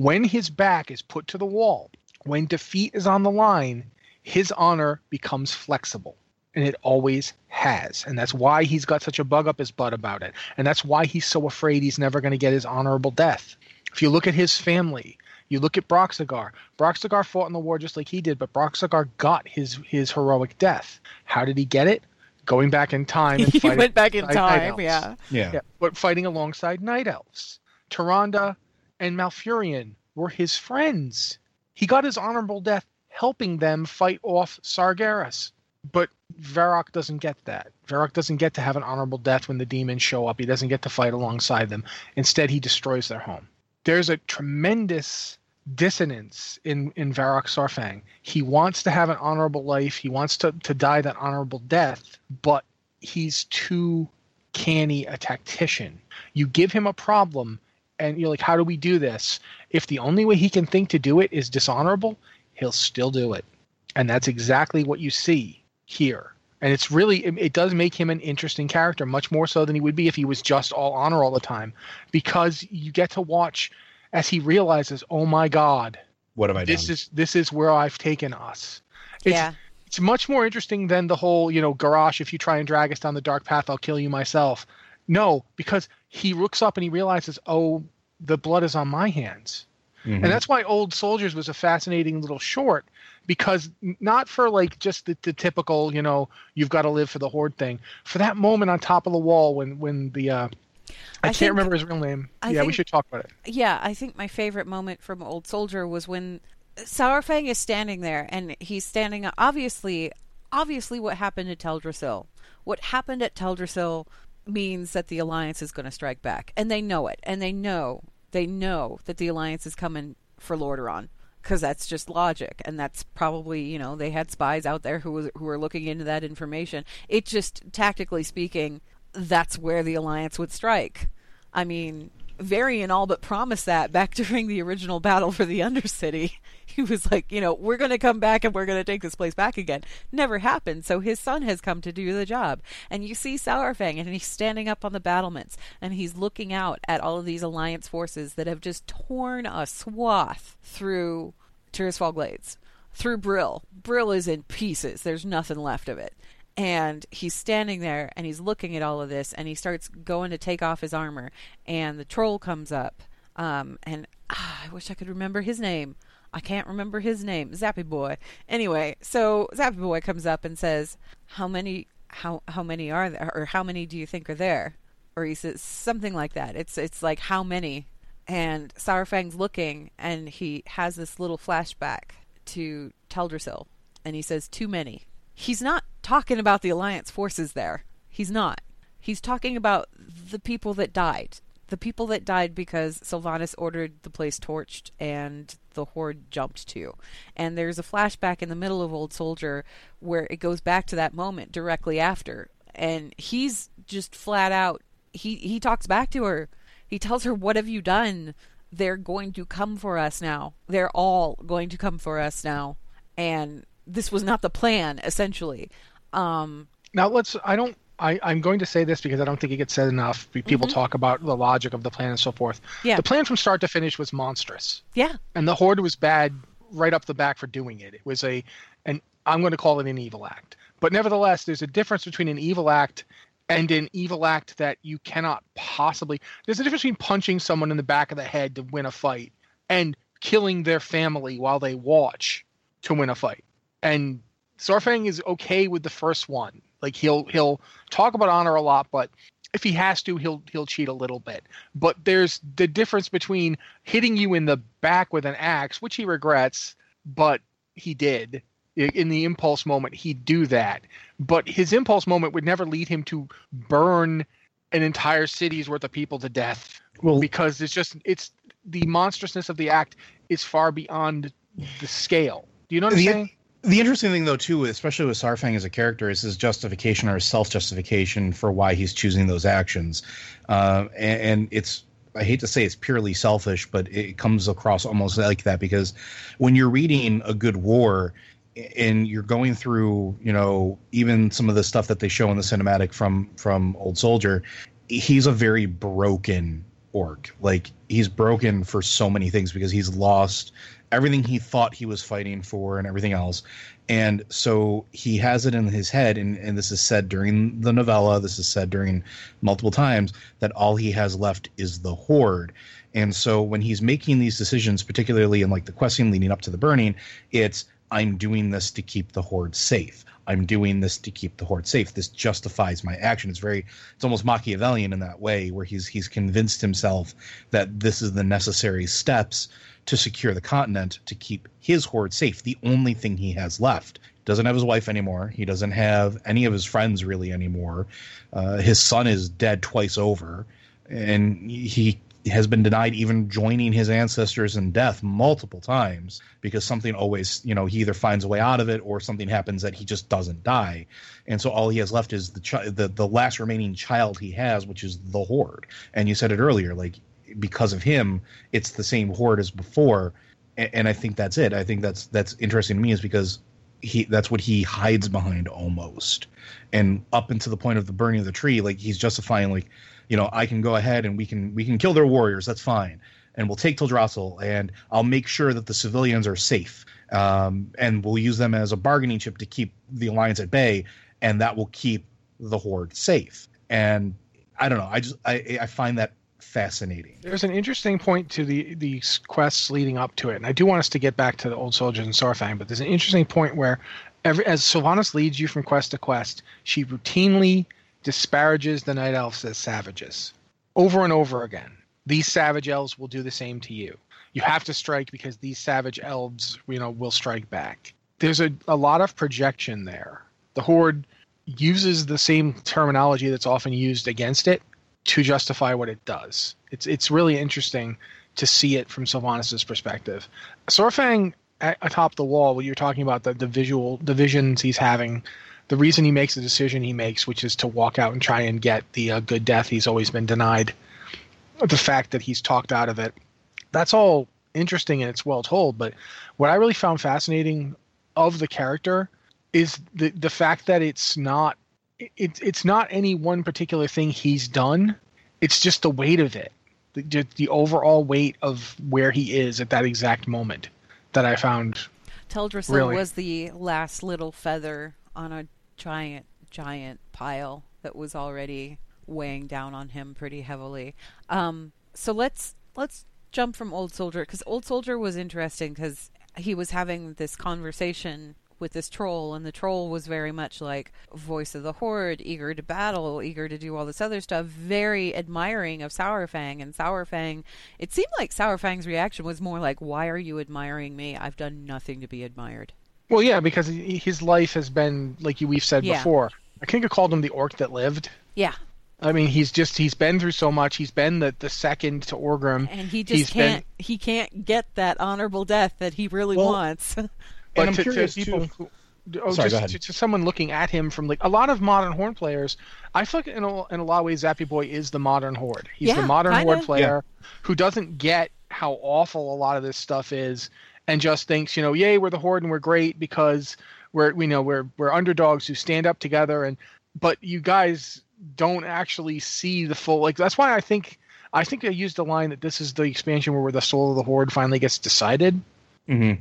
when his back is put to the wall, when defeat is on the line, his honor becomes flexible. And it always has. And that's why he's got such a bug up his butt about it. And that's why he's so afraid he's never going to get his honorable death. If you look at his family, you look at Broxigar. Broxigar fought in the war just like he did, but Broxigar got his his heroic death. How did he get it? Going back in time and He fighting went back in alongside Night time, Elves. yeah. Yeah. Yeah, but fighting alongside night elves. Tyrande and Malfurion were his friends. He got his honorable death helping them fight off Sargeras. But Varok doesn't get that. Varok doesn't get to have an honorable death when the demons show up. He doesn't get to fight alongside them. Instead, he destroys their home. There's a tremendous dissonance in, in Varok Saurfang. He wants to have an honorable life. He wants to, to die that honorable death, but he's too canny a tactician. You give him a problem and you're like, how do we do this? If the only way he can think to do it is dishonorable, he'll still do it. And that's exactly what you see here. And it's really, it, it does make him an interesting character, much more so than he would be if he was just all honor all the time, because you get to watch as he realizes, oh my God, What am I this done? is this is where I've taken us. It's, Yeah. it's much more interesting than the whole, you know, Garrosh, if you try and drag us down the dark path, I'll kill you myself. No, because he looks up and he realizes, oh, the blood is on my hands. Mhm. And that's why Old Soldiers was a fascinating little short, because not for like just the, the typical, you know, you've got to live for the horde thing. For that moment on top of the wall when when the uh, I, I can't think- remember his real name. I yeah, we should talk about it. Yeah, I think my favorite moment from Old Soldier was when Saurfang is standing there and he's standing obviously obviously what happened at Teldrassil. What happened at Teldrassil means that the alliance is going to strike back. And they know it. And they know they know that the alliance is coming for Lordaeron because that's just logic. And that's probably you know they had spies out there who was who were looking into that information. It just tactically speaking that's where the alliance would strike. I mean varian all but promised that back during the original battle for the undercity he was like you know we're going to come back and we're going to take this place back again never happened so his son has come to do the job and you see Saurfang and he's standing up on the battlements and he's looking out at all of these alliance forces that have just torn a swath through Tirisfal Glades through Brill. Brill is in pieces. There's nothing left of it. And he's standing there and he's looking at all of this and he starts going to take off his armor and the troll comes up. Um, and ah, I wish I could remember his name. I can't remember his name. Zappy Boy. Anyway, so Zappy Boy comes up and says, "How many? How how many are there? Or how many do you think are there?" Or he says something like that. It's it's like how many? And Saurfang's looking, and he has this little flashback to Teldrassil, and he says, "Too many." He's not talking about the Alliance forces there. He's not. He's talking about the people that died. The people that died because Sylvanas ordered the place torched and the Horde jumped to. And there's a flashback in the middle of Old Soldier where it goes back to that moment directly after. And he's just flat out he he talks back to her. He tells her, "What have you done? They're going to come for us now. They're all going to come for us now." And this was not the plan, essentially. Um, Now let's. I don't. I, I'm going to say this because I don't think it gets said enough. Pe- People talk about the logic of the plan and so forth. Mm-hmm. Yeah. The plan from start to finish was monstrous, yeah, and the horde was bad right up the back for doing it. It was a, and I'm going to call it an evil act. But nevertheless, there's a difference between an evil act and an evil act that you cannot possibly. There's a difference between punching someone in the back of the head to win a fight and killing their family while they watch to win a fight. And Saurfang is okay with the first one. Like he'll he'll talk about honor a lot, but if he has to, he'll he'll cheat a little bit. But there's the difference between hitting you in the back with an axe, which he regrets, but he did in the impulse moment. He'd do that, but his impulse moment would never lead him to burn an entire city's worth of people to death Well, because it's just it's the monstrousness of the act is far beyond the scale. Do you know what I'm The- saying? The interesting thing, though, too, especially with Saurfang as a character, is his justification or his self-justification for why he's choosing those actions, uh, and, and it's. I hate to say it's purely selfish, but it comes across almost like that because when you're reading a good war and you're going through, you know, even some of the stuff that they show in the cinematic from from Old Soldier, he's a very broken orc. Like he's broken for so many things because he's lost everything he thought he was fighting for and everything else. And so he has it in his head, and, and this is said during the novella, this is said during multiple times, that all he has left is the horde. And so when he's making these decisions, particularly in like the questing leading up to the burning, it's I'm doing this to keep the horde safe. I'm doing this to keep the horde safe. This justifies my action. It's very, it's almost Machiavellian in that way, where he's he's convinced himself that this is the necessary steps to secure the continent to keep his horde safe. The only thing he has left. Doesn't have his wife anymore. He doesn't have any of his friends really anymore. Uh, his son is dead twice over, and he has been denied even joining his ancestors in death multiple times because something always, you know, he either finds a way out of it or something happens that he just doesn't die. And so all he has left is the chi- the the last remaining child he has, which is the horde. And you said it earlier, like because of him, it's the same horde as before. And, and I think that's it. I think that's that's interesting to me is because he that's what he hides behind almost. And up until the point of the burning of the tree, like he's justifying like you know, I can go ahead and we can we can kill their warriors. That's fine, and we'll take Teldrassil, and I'll make sure that the civilians are safe, um, and we'll use them as a bargaining chip to keep the alliance at bay, and that will keep the horde safe. And I don't know. I just I I find that fascinating. There's an interesting point to the these quests leading up to it, and I do want us to get back to the old soldiers and Saurfang, but there's an interesting point where every as Sylvanas leads you from quest to quest, she routinely disparages the night elves as savages over and over again. These savage elves will do the same to you. You have to strike because these savage elves, you know, will strike back. There's a, a lot of projection there. The horde uses the same terminology that's often used against it to justify what it does. It's it's really interesting to see it from Sylvanas' perspective. Saurfang at, atop the wall, when you're talking about the, the visual the visions he's having the reason he makes the decision he makes, which is to walk out and try and get the uh, good death he's always been denied, the fact that he's talked out of it, that's all interesting and it's well told. But what I really found fascinating of the character is the the fact that it's not it, it's not any one particular thing he's done. It's just the weight of it, the, the overall weight of where he is at that exact moment that I found. Teldrassil really. was the last little feather on a giant, giant pile that was already weighing down on him pretty heavily. Um, so let's let's jump from Old Soldier because Old Soldier was interesting because he was having this conversation with this troll, and the troll was very much like voice of the horde, eager to battle, eager to do all this other stuff, very admiring of Saurfang. And Saurfang, it seemed like Saurfang's reaction was more like, "Why are you admiring me? I've done nothing to be admired." Well, yeah, because his life has been like we've said Yeah. before. I think I called him the orc that lived. Yeah, I mean, he's just he's been through so much. He's been the, the second to Orgrim. and he just He's can't he can't get that honorable death that he really Well, wants. but I'm to, to curious, people too- oh, Sorry, just to, to someone looking at him from like a lot of modern horn players, I feel like in a, in a lot of ways Zappy Boy is the modern horde. He's Yeah, the modern kinda. horde player who doesn't get how awful a lot of this stuff is and just thinks, you know, yay, we're the horde and we're great because we're we know we're we're underdogs who stand up together and but you guys don't actually see the full like that's why I think I think I used the line that this is the expansion where the soul of the horde finally gets decided Mm-hmm.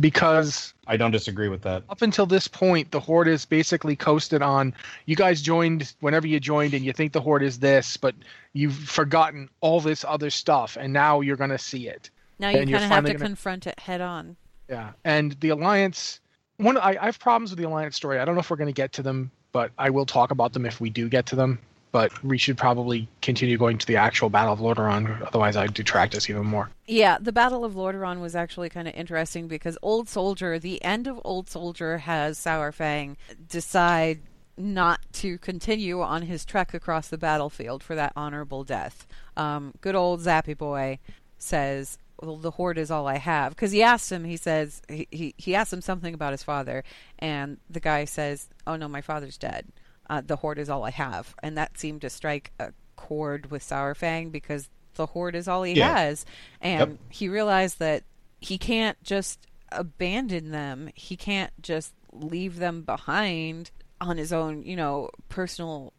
Because I don't disagree with that. up until this point, the horde is basically coasted on. You guys joined whenever you joined, and you think the horde is this, but you've forgotten all this other stuff, and now you're going to see it. now you kind of have to gonna- confront it head on. Yeah, and the alliance. One, I, I have problems with the alliance story. I don't know if we're going to get to them, but I will talk about them if we do get to them. But we should probably continue going to the actual Battle of Lordaeron, otherwise I'd detract us even more. Yeah, the Battle of Lordaeron was actually kind of interesting because Old Soldier, the end of Old Soldier, has Saurfang decide not to continue on his trek across the battlefield for that honorable death. Um, good old Zappy Boy says, "Well, the horde is all I have." Because he asked him, he says he, he he asked him something about his father, and the guy says, "Oh no, my father's dead. Uh, the horde is all I have," and that seemed to strike a chord with Saurfang because the horde is all he Yeah. has, and Yep. he realized that he can't just abandon them. He can't just leave them behind on his own, you know, personal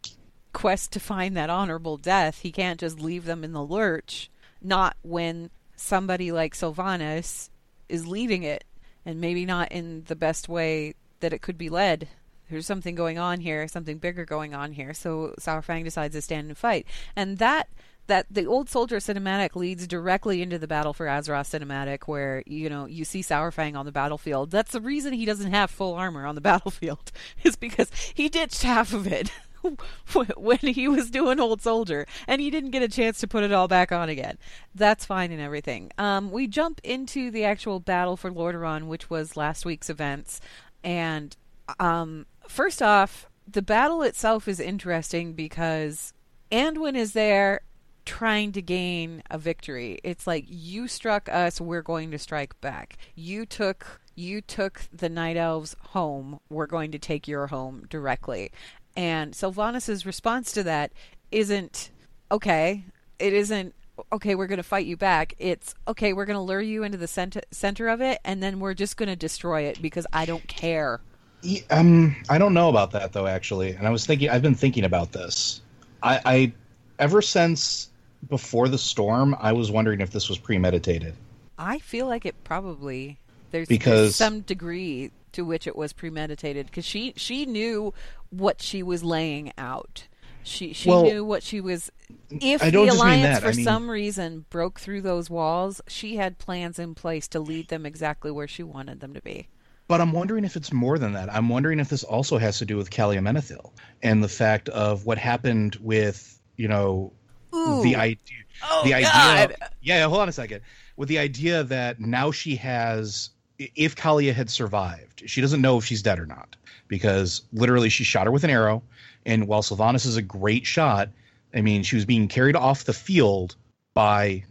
quest to find that honorable death. He can't just leave them in the lurch, not when somebody like Sylvanas is leading it, and maybe not in the best way that it could be led. There's something going on here, something bigger going on here. So Saurfang decides to stand and fight, and that that the old soldier cinematic leads directly into the battle for Azeroth cinematic, where you know you see Saurfang on the battlefield. That's the reason he doesn't have full armor on the battlefield, is because he ditched half of it when he was doing old soldier, and he didn't get a chance to put it all back on again. That's fine and everything. Um, we jump into the actual battle for Lordaeron, which was last week's events, and um, first off, the battle itself is interesting because Anduin is there trying to gain a victory. It's like you struck us, we're going to strike back. You took you took the night elves home, we're going to take your home directly. And Sylvanas' response to that isn't okay. It isn't okay, we're going to fight you back. It's okay, we're going to lure you into the center center of it and then we're just going to destroy it because I don't care. Um, I don't know about that though, actually. And I was thinking, I've been thinking about this. I, I ever since before the storm, I was wondering if this was premeditated. I feel like it probably there's, Because- there's some degree to which it was premeditated because she she knew what she was laying out. She she Well, knew what she was. If the alliance for I mean- some reason broke through those walls, she had plans in place to lead them exactly where she wanted them to be. But I'm wondering if it's more than that. I'm wondering if this also has to do with Calia and the fact of what happened with, you know, the idea. Oh, the idea. God. Yeah, yeah, hold on a second. With the idea that now she has, if Calia had survived, she doesn't know if she's dead or not because literally she shot her with an arrow. And while Sylvanas is a great shot, I mean, she was being carried off the field by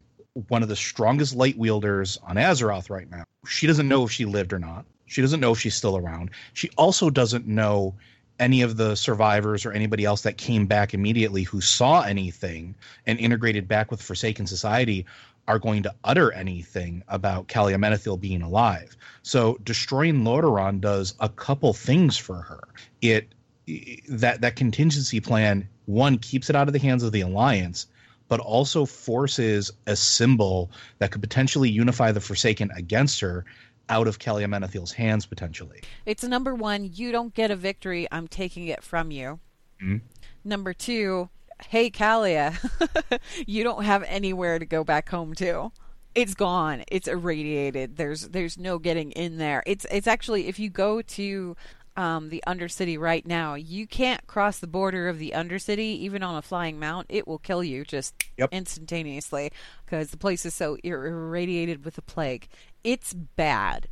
one of the strongest light wielders on Azeroth right now. She doesn't know if she lived or not. She doesn't know if she's still around. She also doesn't know any of the survivors or anybody else that came back immediately who saw anything and integrated back with Forsaken Society are going to utter anything about Calia Menethil being alive. So destroying Lordaeron does a couple things for her. It that that contingency plan one keeps it out of the hands of the alliance but also forces a symbol that could potentially unify the Forsaken against her out of Calia Menethil's hands potentially. It's number one, you don't get a victory, I'm taking it from you. Mhm. Number two, hey Calia, you don't have anywhere to go back home to. It's gone. It's irradiated. There's there's no getting in there. It's it's actually if you go to um, the Undercity right now, you can't cross the border of the Undercity even on a flying mount. It will kill you just Yep. instantaneously because the place is so ir- irradiated with the plague. It's bad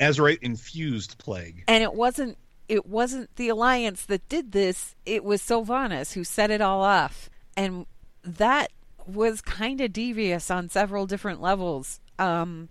Azerite infused plague. and it wasn't it wasn't the alliance that did this it was sylvanas who set it all off and that was kind of devious on several different levels um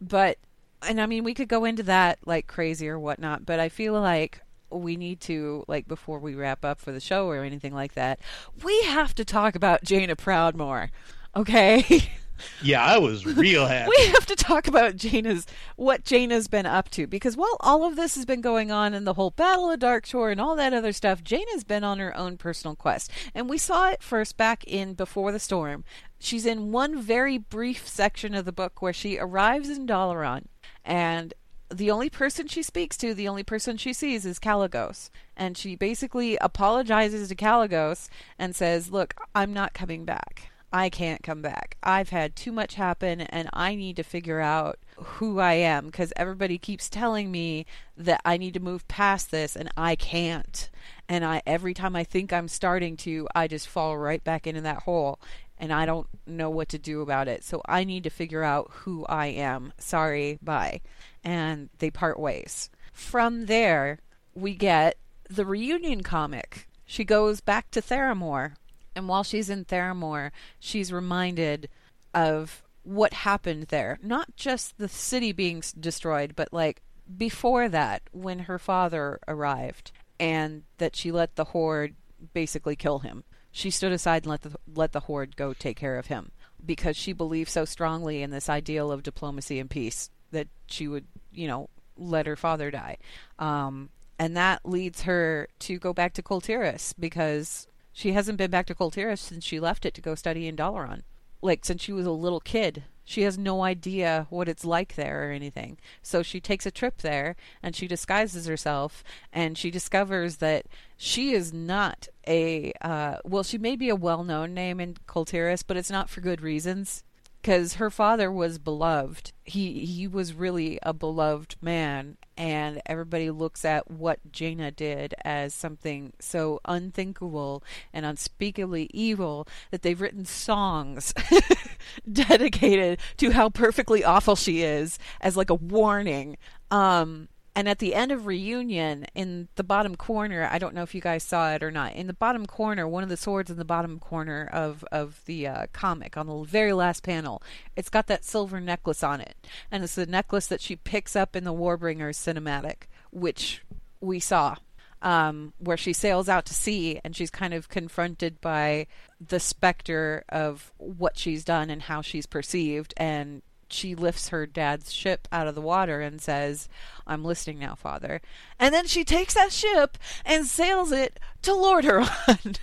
but and i mean we could go into that like crazy or whatnot but i feel like we need to like before we wrap up for the show or anything like that we have to talk about Jaina Proudmoore okay Yeah, I was real happy. we have to talk about Jaina's what Jaina's been up to because while all of this has been going on and the whole Battle of Darkshore and all that other stuff, Jaina's been on her own personal quest, and we saw it first back in Before the Storm. She's in one very brief section of the book where she arrives in Dalaran, and the only person she speaks to, the only person she sees is Kalecgos. And she basically apologizes to Kalecgos and says, Look, I'm not coming back. I can't come back. I've had too much happen and I need to figure out who I am because everybody keeps telling me that I need to move past this and I can't. And I every time I think I'm starting to, I just fall right back into that hole and I don't know what to do about it. So I need to figure out who I am. Sorry, bye. And they part ways. From there, we get the reunion comic. She goes back to Theramore and while she's in Theramore, she's reminded of what happened there. Not just the city being destroyed, but like before that, when her father arrived, and that she let the horde basically kill him. She stood aside and let the let the horde go take care of him because she believed so strongly in this ideal of diplomacy and peace that she would, you know, let her father die. Um, and that leads her to go back to Kul Tiras because she hasn't been back to Kul Tiras since she left it to go study in Dalaran. Like since she was a little kid. She has no idea what it's like there or anything. So she takes a trip there and she disguises herself and she discovers that she is not a uh, well, she may be a well-known name in Kul Tiras, but it's not for good reasons because her father was beloved. He he was really a beloved man, and everybody looks at what Jaina did as something so unthinkable and unspeakably evil that they've written songs dedicated to how perfectly awful she is as like a warning. Um, And at the end of Reunion, in the bottom corner, I don't know if you guys saw it or not. In the bottom corner, one of the swords in the bottom corner of of the uh, comic, on the very last panel, it's got that silver necklace on it, and it's the necklace that she picks up in the Warbringers cinematic, which we saw um, where she sails out to sea and she's kind of confronted by the specter of what she's done and how she's perceived. And she lifts her dad's ship out of the water and says, I'm listening now, father. And then she takes that ship and sails it to Lordaeron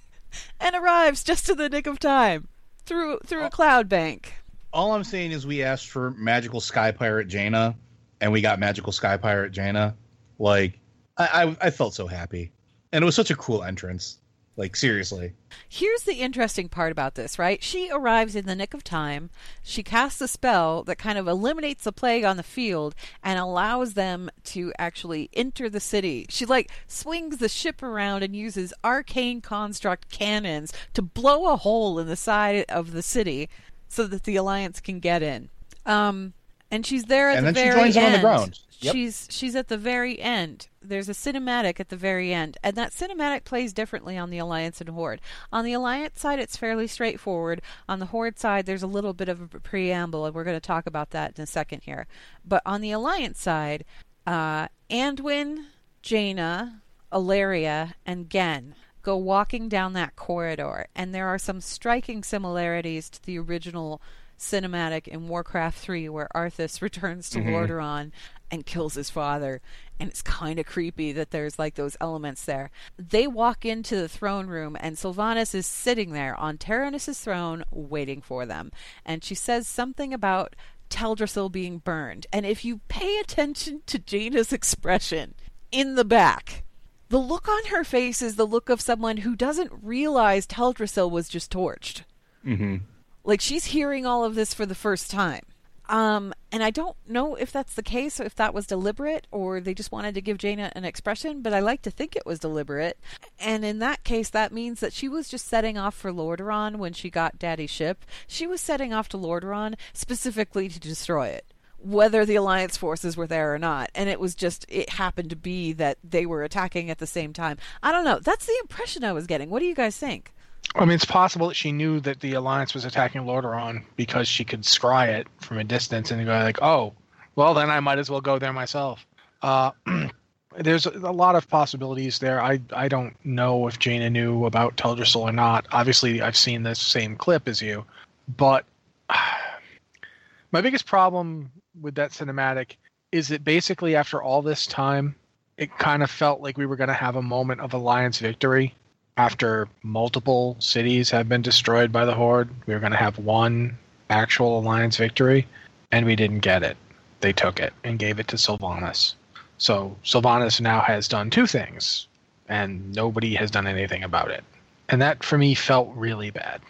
and arrives just in the nick of time through through a cloud bank. All I'm saying is we asked for magical sky pirate Jaina, and we got magical sky pirate Jaina. Like, I, I, I felt so happy, and it was such a cool entrance. Like seriously. Here's the interesting part about this, right? She arrives in the nick of time. She casts a spell that kind of eliminates the plague on the field and allows them to actually enter the city. She like swings the ship around and uses arcane construct cannons to blow a hole in the side of the city so that the alliance can get in. Um and she's there at And the then she very joins them end. on the ground. Yep. She's she's at the very end. There's a cinematic at the very end, and that cinematic plays differently on the Alliance and Horde. On the Alliance side, it's fairly straightforward. On the Horde side, there's a little bit of a preamble, and we're going to talk about that in a second here. But on the Alliance side, uh, Anduin, Jaina, Alleria, and Genn go walking down that corridor, and there are some striking similarities to the original cinematic in Warcraft 3 where Arthas returns to Lordaeron and kills his father. And it's kind of creepy that there's like those elements there. They walk into the throne room and Sylvanas is sitting there on Terenas' throne waiting for them. And she says something about Teldrassil being burned. And if you pay attention to Jaina's expression in the back the look on her face is the look of someone who doesn't realize Teldrassil was just torched. Mm-hmm. Like she's hearing all of this for the first time. Um and i don't know if that's the case if that was deliberate or they just wanted to give jaina an expression but i like to think it was deliberate. And in that case that means that she was just setting off for lordaeron when she got daddy's ship. She was setting off to lordaeron specifically to destroy it whether the alliance forces were there or not. And it was just it happened to be that they were attacking at the same time. I don't know. That's the impression i was getting. What do you guys think I mean, it's possible that she knew that the Alliance was attacking Lordaeron because she could scry it from a distance and go like, "Oh, well, then I might as well go there myself." Uh, there's a lot of possibilities there. I I don't know if Jaina knew about Teldrassil or not. Obviously, I've seen the same clip as you, but my biggest problem with that cinematic is that basically after all this time, it kind of felt like we were going to have a moment of Alliance victory after multiple cities have been destroyed by the Horde, we were going to have one actual Alliance victory, and we didn't get it. They took it and gave it to Sylvanas. So Sylvanas now has done two things, and nobody has done anything about it. And that for me felt really bad.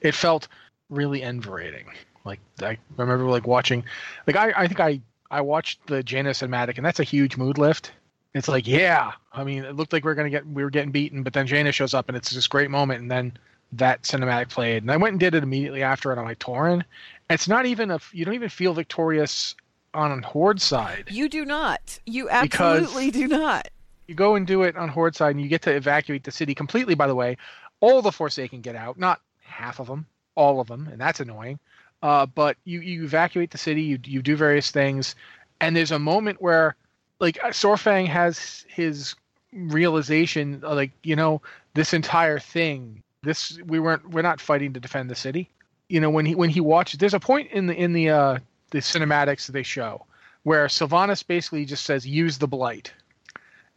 It felt really enervating. Like I remember like watching, like I, I think I I watched the Janus and Matic and that's a huge mood lift. It's like, yeah, I mean, it looked like we are gonna get we were getting beaten, but then Jaina shows up, and it's this great moment, and then that cinematic played, and I went and did it immediately after it on my Tauren. It's not even a you don't even feel victorious on Horde side. You do not. You absolutely do not. You go and do it on Horde side, and you get to evacuate the city completely. By the way, all the Forsaken get out, not half of them, all of them, and that's annoying. Uh, but you you evacuate the city, you you do various things, and there's a moment where like uh, Saurfang has his realization, uh, like you know, this entire thing, this we weren't we're not fighting to defend the city. You know, when he when he watches, there's a point in the in the uh, the cinematics that they show where Sylvanas basically just says use the blight,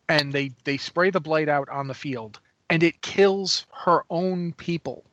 and they they spray the blight out on the field, and it kills her own people.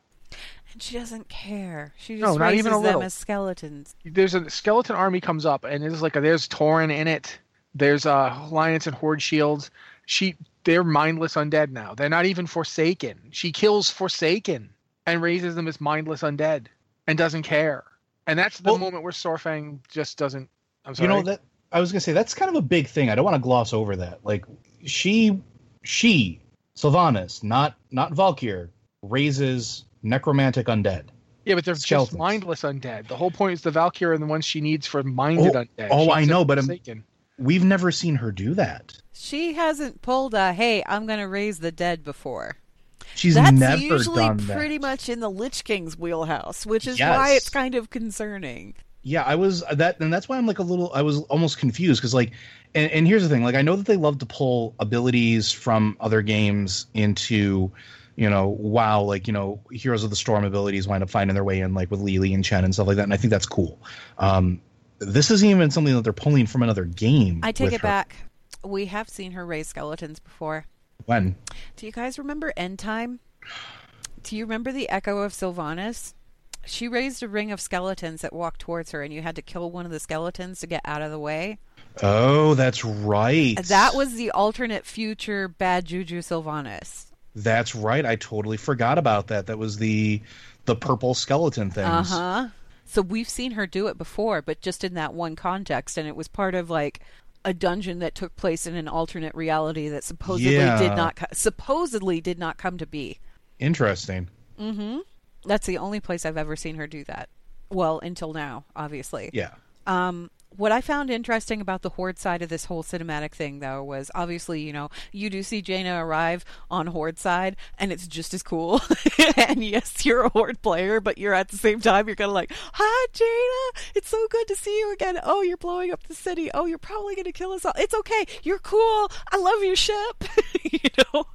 And she doesn't care. She No, just not raises even a them little. as skeletons. there's a skeleton army comes up and it's like there's Tauren in it. There's uh, Alliance and Horde shields. She they're mindless undead now. They're not even Forsaken. She kills Forsaken and raises them as mindless undead and doesn't care. And that's the Well- moment where Saurfang just doesn't. I'm sorry. You know that I was gonna say that's kind of a big thing. I don't want to gloss over that. Like she, she, Sylvanas, not not Valkyr, raises necromantic undead. yeah, but they're just mindless undead. The whole point is the Valkyrie and the ones she needs for minded Oh, undead. oh, I know, but I'm-. We've never seen her do that. She hasn't pulled a "Hey, I'm going to raise the dead" before. She's That's never usually done that. pretty much in the Lich King's wheelhouse, which is Yes. why it's kind of concerning. Yeah, I was that, and that's why I'm like a little. I was almost confused because like, and, and here's the thing: like, I know that they love to pull abilities from other games into, you know, WoW. Like, you know, Heroes of the Storm abilities wind up finding their way in, like with Lily and Chen and stuff like that, and I think that's cool. Um, this isn't even something that they're pulling from another game. I take it her. back. We have seen her raise skeletons before. When? Do you guys remember End Time? Do you remember the Echo of Sylvanas? She raised a ring of skeletons that walked towards her, and you had to kill one of the skeletons to get out of the way. Oh, that's right. That was the alternate future Bad Juju Sylvanas. That's right. I totally forgot about that. That was the the purple skeleton things. Uh huh. So we've seen her do it before, but just in that one context, and it was part of like a dungeon that took place in an alternate reality that supposedly Yeah. did not supposedly did not come to be. Interesting. Mm-hmm. That's the only place I've ever seen her do that. Well, until now, obviously. Yeah. Um, what I found interesting about the Horde side of this whole cinematic thing, though, was obviously, you know, you do see Jaina arrive on Horde side, and it's just as cool. and yes, you're a Horde player, but you're at the same time, you're kind of like, Hi, Jaina! It's so good to see you again. Oh, you're blowing up the city. Oh, you're probably going to kill us all. It's okay. You're cool. I love your ship. you know?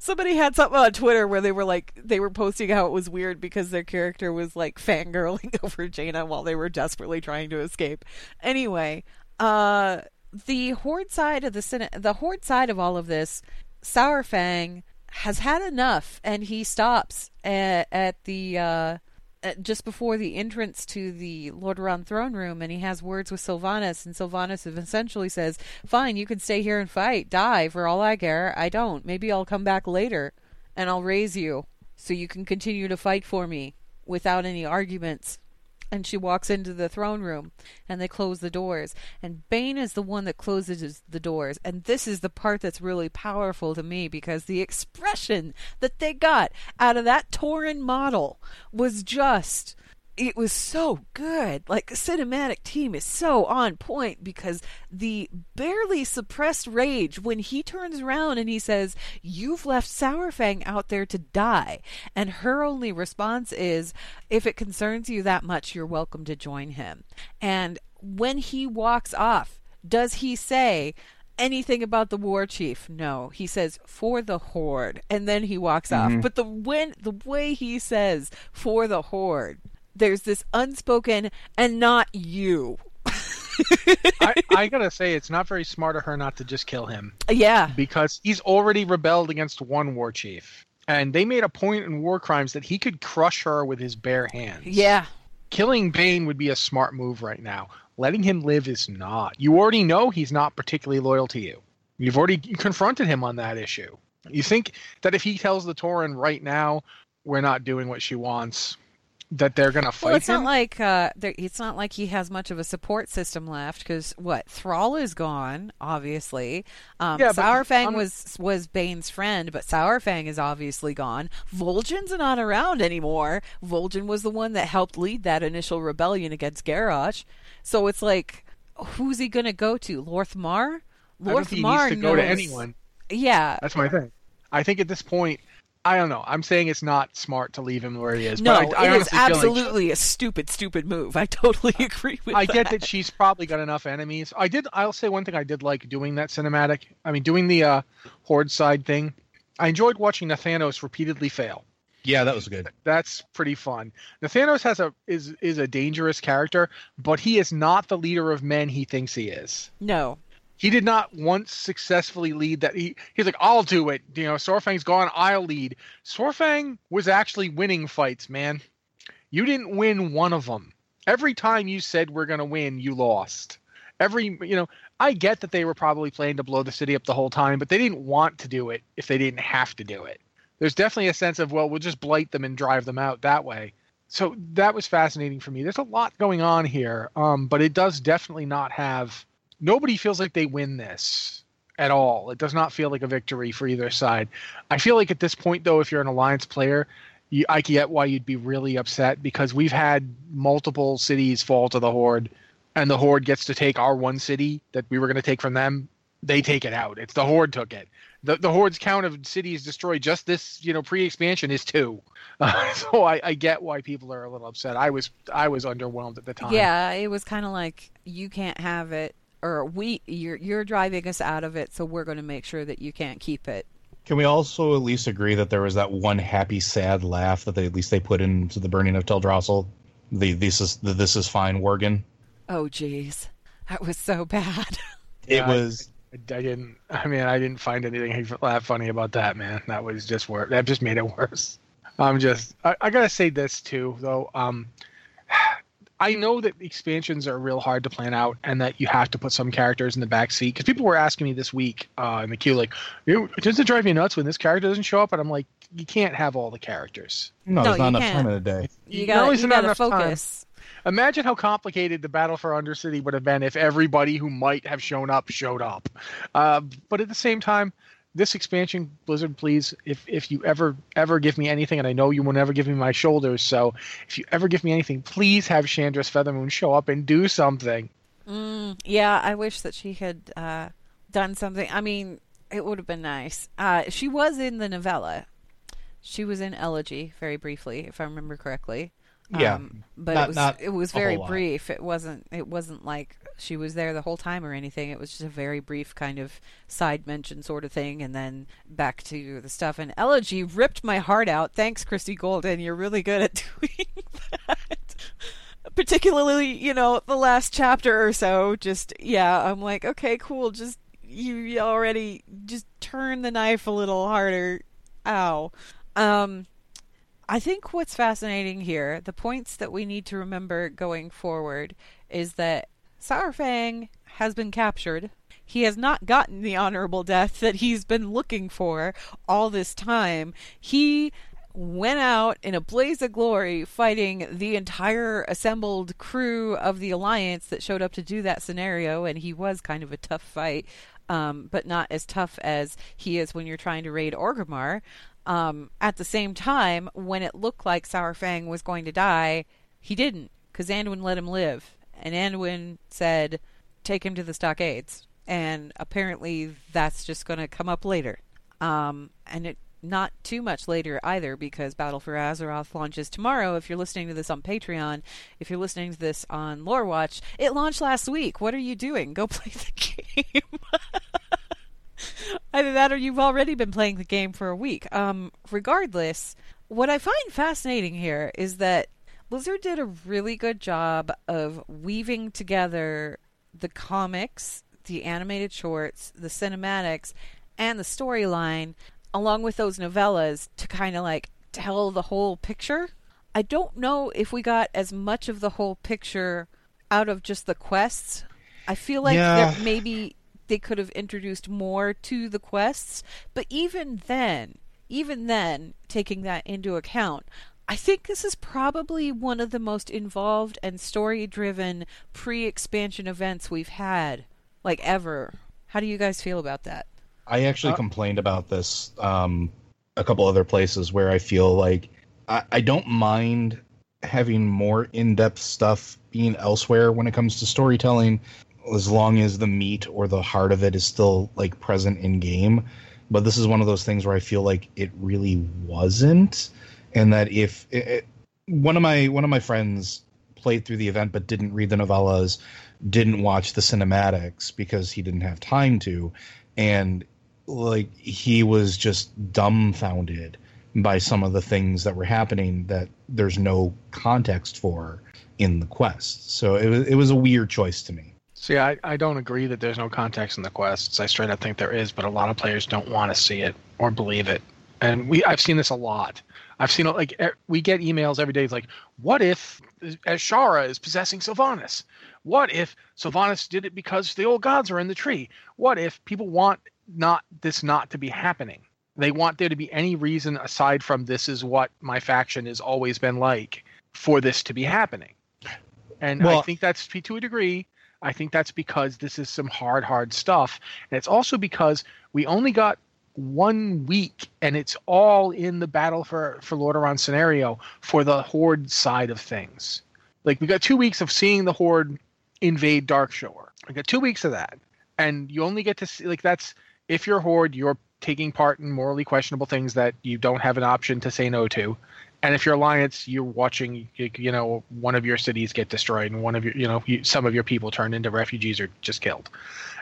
Somebody had something on Twitter where they were like they were posting how it was weird because their character was like fangirling over Jaina while they were desperately trying to escape. Anyway, uh the horde side of the Senate, the horde side of all of this, Saurfang has had enough and he stops at, at the uh Uh, just before the entrance to the Lord Lordaeron throne room, and he has words with Sylvanas, and Sylvanas essentially says, "Fine, you can stay here and fight, die for all I care. I don't. Maybe I'll come back later, and I'll raise you so you can continue to fight for me without any arguments." And she walks into the throne room, and they close the doors. And Bane is the one that closes the doors. And this is the part that's really powerful to me because the expression that they got out of that Tauren model was just it was so good. Like the cinematic team is so on point because the barely suppressed rage when he turns around and he says, "You've left Saurfang out there to die," and her only response is, "If it concerns you that much, you're welcome to join him." And when he walks off, does he say? anything about the war chief. No, he says for the horde, and then he walks off. Mm-hmm. But the when the way he says for the horde, there's this unspoken and not you. I, I gotta say, it's not very smart of her not to just kill him Yeah, because he's already rebelled against one war chief, and they made a point in war crimes that he could crush her with his bare hands. yeah, killing Bane would be a smart move right now. Letting him live is not. You already know he's not particularly loyal to you. You've already confronted him on that issue. You think that if he tells the Tauren right now, we're not doing what she wants, that they're gonna fight Well, it's him? not like uh, it's not like he has much of a support system left because what Thrall is gone, obviously. Um, Yeah, Saurfang was was Bane's friend, but Saurfang is obviously gone. Vol'jin's not around anymore. Vol'jin was the one that helped lead that initial rebellion against Garrosh. So it's like, who's he gonna go to? Lor'themar? I don't think he needs to go to anyone. Yeah, That's my thing. I think at this point, I don't know. I'm saying it's not smart to leave him where he is. no, but I, I it is honestly feel like- absolutely a stupid, stupid move. I totally agree with I that. get that she's probably got enough enemies. I did. I'll say one thing I did like doing that cinematic. I mean, doing the uh, horde side thing. I enjoyed watching Nathanos repeatedly fail. Yeah, that was good. That's pretty fun. Nathanos has a is is a dangerous character, but he is not the leader of men he thinks he is. No, He did not once successfully lead that. He he's like, I'll do it. You know, Saurfang's gone. I'll lead. Saurfang was actually winning fights, man. You didn't win one of them. Every time you said we're gonna win, you lost. Every you know, I get that they were probably planning to blow the city up the whole time, but they didn't want to do it if they didn't have to do it. There's definitely a sense of well, we'll just blight them and drive them out that way. So that was fascinating for me. There's a lot going on here, um, but it does definitely not have. Nobody feels like they win this at all. It does not feel like a victory for either side. I feel like at this point, though, if you're an alliance player, you, I get why you'd be really upset because we've had multiple cities fall to the horde and the Horde gets to take our one city that we were going to take from them, they take it out. It's the Horde took it. The the Horde's count of cities destroyed just this you know pre-expansion is two. Uh, so I, I get why people are a little upset. I was I was underwhelmed at the time. Yeah, it was kind of like you can't have it, or we you're you're driving us out of it, so we're going to make sure that you can't keep it. Can we also at least agree that there was that one happy, sad laugh that they at least they put into the burning of Teldrassil? The this is the this is fine, Worgen. Oh, jeez, that was so bad. It Yeah, I- was I, I didn't. I mean, I didn't find anything that funny about that, man. That was just worse. That just made it worse. I'm just. I, I gotta say this too, though. Um, I know that expansions are real hard to plan out, and that you have to put some characters in the back seat. Because people were asking me this week uh, in the queue, like, "You- "Doesn't it drive you nuts when this character doesn't show up?" And I'm like, "You can't have all the characters. no, No, there's not you enough can't. time in a day. You Not got is you there gotta enough time, focus. Imagine how complicated the battle for Undercity would have been if everybody who might have shown up showed up. Uh, but at the same time, this expansion, Blizzard, please, if if you ever ever give me anything, and I know you will never give me my shoulders, so if you ever give me anything, please have Shandris Feathermoon show up and do something. Mm, yeah, I wish that she had uh, done something. I mean, it would have been nice. Uh, she was in the novella. She was in Elegy very briefly, if I remember correctly. Yeah, Um, but not- it was it was very lot. brief. It wasn't it wasn't like she was there the whole time or anything. It was just a very brief kind of side mention sort of thing, and then back to the stuff. And Elegy ripped my heart out. Thanks, Christie Golden. You're really good at doing that. Particularly, you know, the last chapter or so. Just yeah, I'm like, okay, cool. Just you already just turn the knife a little harder. Ow. Um. I think what's fascinating here, the points that we need to remember going forward, is that Saurfang has been captured. He has not gotten the honorable death that he's been looking for all this time. He went out in a blaze of glory fighting the entire assembled crew of the Alliance that showed up to do that scenario, and he was kind of a tough fight, um, but not as tough as he is when you're trying to raid Orgrimmar. Um, at the same time, when it looked like Saurfang was going to die, he didn't, because Anduin let him live. And Anduin said, take him to the stockades. And apparently that's just going to come up later. Um, and it not too much later either, because Battle for Azeroth launches tomorrow. If you're listening to this on Patreon, if you're listening to this on Lore Watch, it launched last week. What are you doing? Go play the game. Either that or you've already been playing the game for a week. Um, regardless, what I find fascinating here is that Blizzard did a really good job of weaving together the comics, the animated shorts, the cinematics, and the storyline, along with those novellas, to kind of like tell the whole picture. I don't know if we got as much of the whole picture out of just the quests. I feel like Yeah. there maybe they could have introduced more to the quests, but even then, even then, taking that into account, I think this is probably one of the most involved and story driven pre expansion events we've had, like ever. How do you guys feel about that? I actually Uh, complained about this um, a couple other places where I feel like I, I don't mind having more in-depth stuff being elsewhere when it comes to storytelling, as long as the meat or the heart of it is still like present in game. But this is one of those things where I feel like it really wasn't, and that if it, it, one of my one of my friends played through the event but didn't read the novellas, didn't watch the cinematics because he didn't have time to, and like he was just dumbfounded by some of the things that were happening that there's no context for in the quest. So it was it was a weird choice to me. See, I, I don't agree that there's no context in the quests. I straight up think there is, but a lot of players don't want to see it or believe it. And we I've seen this a lot. I've seen like we get emails every day it's like, what if uh, Azshara is possessing Sylvanas? What if Sylvanas did it because the old gods are in the tree? What if people want not this not to be happening? They want there to be any reason aside from this is what my faction has always been like for this to be happening. And I think that's to a degree. I think that's because this is some hard, hard stuff. And it's also because we only got one week and it's all in the battle for, for Lordaeron scenario for the Horde side of things. Like we got two weeks of seeing the Horde invade Darkshore. I got two weeks of that, and you only get to see like that's if you're Horde, you're taking part in morally questionable things that you don't have an option to say no to. And if you're Alliance, you're watching, you know, one of your cities get destroyed and one of your, you know, some of your people turned into refugees or just killed.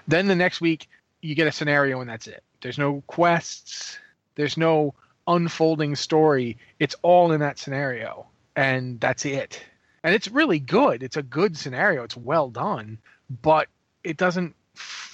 Then the next week, you get a scenario and that's it. There's no quests. There's no unfolding story. It's all in that scenario, and that's it. And it's really good. It's a good scenario. It's well done, but it doesn't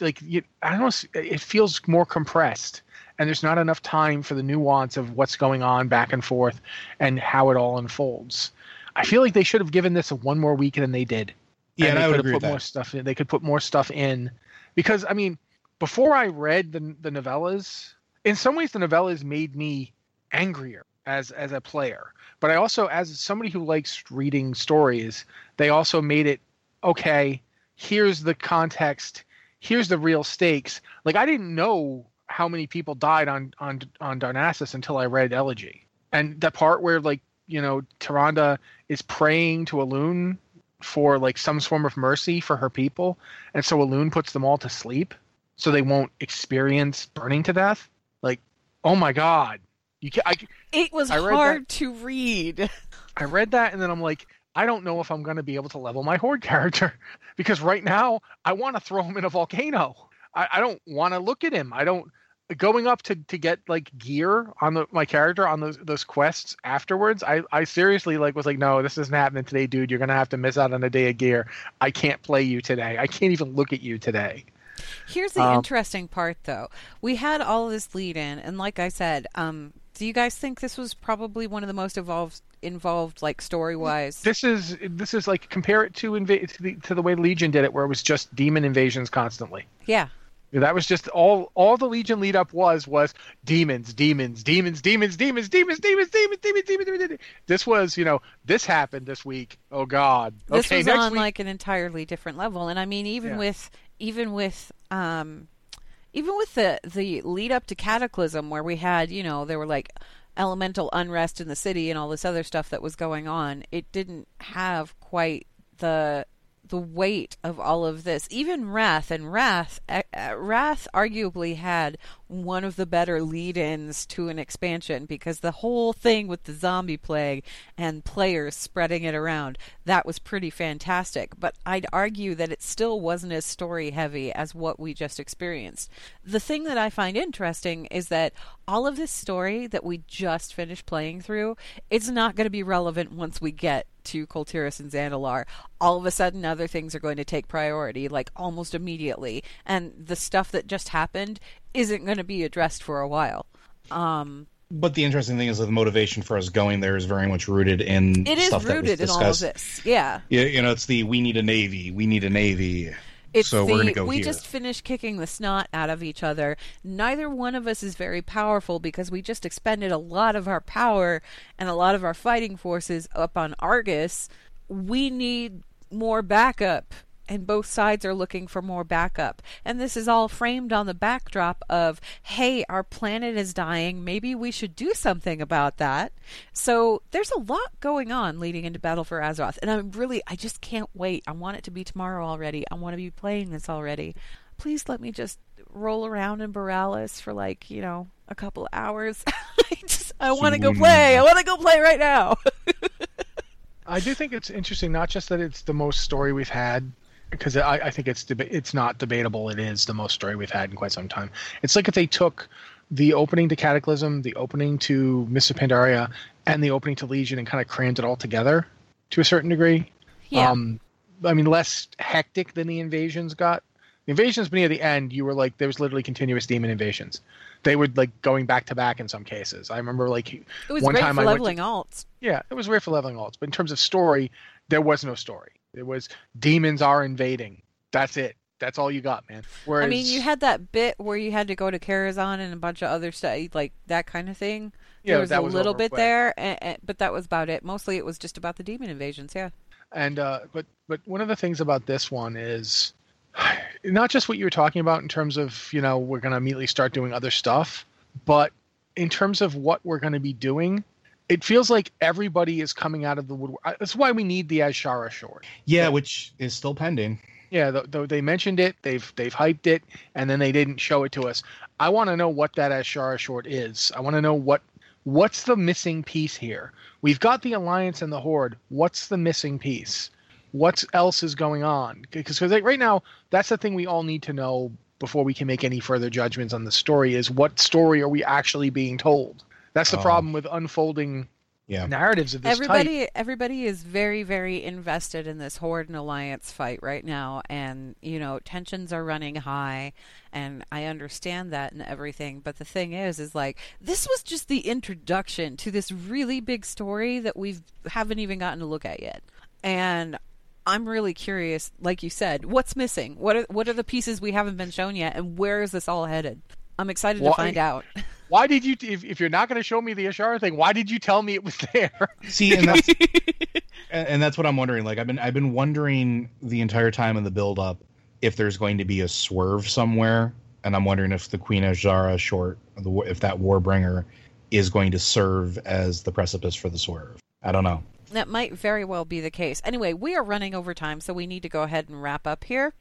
like you, I don't know. It feels more compressed and there's not enough time for the nuance of what's going on back and forth and how it all unfolds. I feel like they should have given this one more week than they did. Yeah, and and they I would could agree put more that. stuff in. They could put more stuff in because I mean, before I read the the novellas, in some ways the novellas made me angrier as as a player. But I also, as somebody who likes reading stories, they also made it okay. Here's the context. Here's the real stakes. Like I didn't know how many people died on on on Darnassus until I read Elegy, and the part where like you know Tyrande is praying to Elune for like some form of mercy for her people, and so Elune puts them all to sleep so they won't experience burning to death. Like, oh my god, you can I It was I hard to read. I read that and then I'm like, I don't know if I'm going to be able to level my horde character because right now I want to throw him in a volcano. I, I don't want to look at him. I don't going up to, to get like gear on the my character on those those quests afterwards. I I seriously like was like, no, this isn't happening today, dude. You're gonna have to miss out on a day of gear. I can't play you today. I can't even look at you today. Here's the Um, interesting part, though. We had all this lead in, and like I said, um, do you guys think this was probably one of the most evolved, involved, like story wise? This is this is like compare it to inva- to the, to the way Legion did it, where it was just demon invasions constantly. Yeah, That was just all all the Legion lead up was was demons, demons, demons, demons, demons, demons, demons, demons, demons, demons, demons. demons. This was, you know, this happened this week. Oh God. this okay, was next on week. like an entirely different level, and I mean, even Yeah. with even with um, even with the the lead up to Cataclysm, where we had, you know, there were like elemental unrest in the city and all this other stuff that was going on. It didn't have quite the the weight of all of this. Even Wrath and Wrath, uh, uh, Wrath arguably had one of the better lead-ins to an expansion because the whole thing with the zombie plague and players spreading it around that was pretty fantastic. But I'd argue that it still wasn't as story heavy as what we just experienced. The thing that I find interesting is that all of this story that we just finished playing through, it's not going to be relevant once we get to Kul Tiras and Zandalar, all of a sudden other things are going to take priority, like almost immediately. And the stuff that just happened isn't going to be addressed for a while. Um, But the interesting thing is that the motivation for us going there is very much rooted in it is stuff that was rooted in all of this. Yeah. Yeah, you know, it's the we need a navy, we need a navy. It's so the, we're gonna go we here. just finished kicking the snot out of each other. Neither one of us is very powerful because we just expended a lot of our power and a lot of our fighting forces up on Argus. We need more backup, and both sides are looking for more backup. And this is all framed on the backdrop of, hey, our planet is dying. Maybe we should do something about that. So there's a lot going on leading into Battle for Azeroth, and I'm really, I just can't wait. I want it to be tomorrow already. I want to be playing this already. Please let me just roll around in Boralus for like, you know, a couple hours. I just, I want to go play. I want to go play right now. I do think it's interesting, not just that it's the most story we've had, because I, I think it's deba- it's not debatable. It is the most story we've had in quite some time. It's like if they took the opening to Cataclysm, the opening to Mists of Pandaria, and the opening to Legion and kind of crammed it all together to a certain degree. yeah. Um, I mean, less hectic than the invasions got. The invasions near the end, you were like, there was literally continuous demon invasions. They were like going back to back in some cases. I remember like it was one great time for I went to- leveling alts. yeah, it was weird for leveling alts, but in terms of story, there was no story. It was demons are invading. That's it. That's all you got, man. Whereas, I mean, you had that bit where you had to go to Karazhan and a bunch of other stuff, like that kind of thing. Yeah, there was a was little bit quick. there, and, and, but that was about it. Mostly, it was just about the demon invasions. Yeah. and uh, but but one of the things about this one is not just what you were talking about in terms of you know we're going to immediately start doing other stuff, but in terms of what we're going to be doing. It feels like everybody is coming out of the woodwork. That's why we need the Azshara short. Yeah, which is still pending. Yeah, th- though they mentioned it, they've they've hyped it, and then they didn't show it to us. I want to know what that Azshara short is. I want to know what what's the missing piece here. We've got the alliance and the horde. What's the missing piece? What else is going on? Because like right now, that's the thing we all need to know before we can make any further judgments on the story. Is what story are we actually being told? That's the Oh. problem with unfolding Yeah. narratives of this type. everybody everybody is very very invested in this horde and alliance fight right now and you know tensions are running high and i understand that and everything but the thing is is like this was just the introduction to this really big story that we've haven't even gotten to look at yet and i'm really curious like you said what's missing what are what are the pieces we haven't been shown yet and where is this all headed i'm excited Why- to find out Why did you? If, if you're not going to show me the Azshara thing, why did you tell me it was there? See, and that's and and that's what I'm wondering. Like I've been I've been wondering the entire time in the build up if there's going to be a swerve somewhere, and I'm wondering if the Queen Azshara short, the if that Warbringer is going to serve as the precipice for the swerve. I don't know. That might very well be the case. Anyway, we are running over time, so we need to go ahead and wrap up here.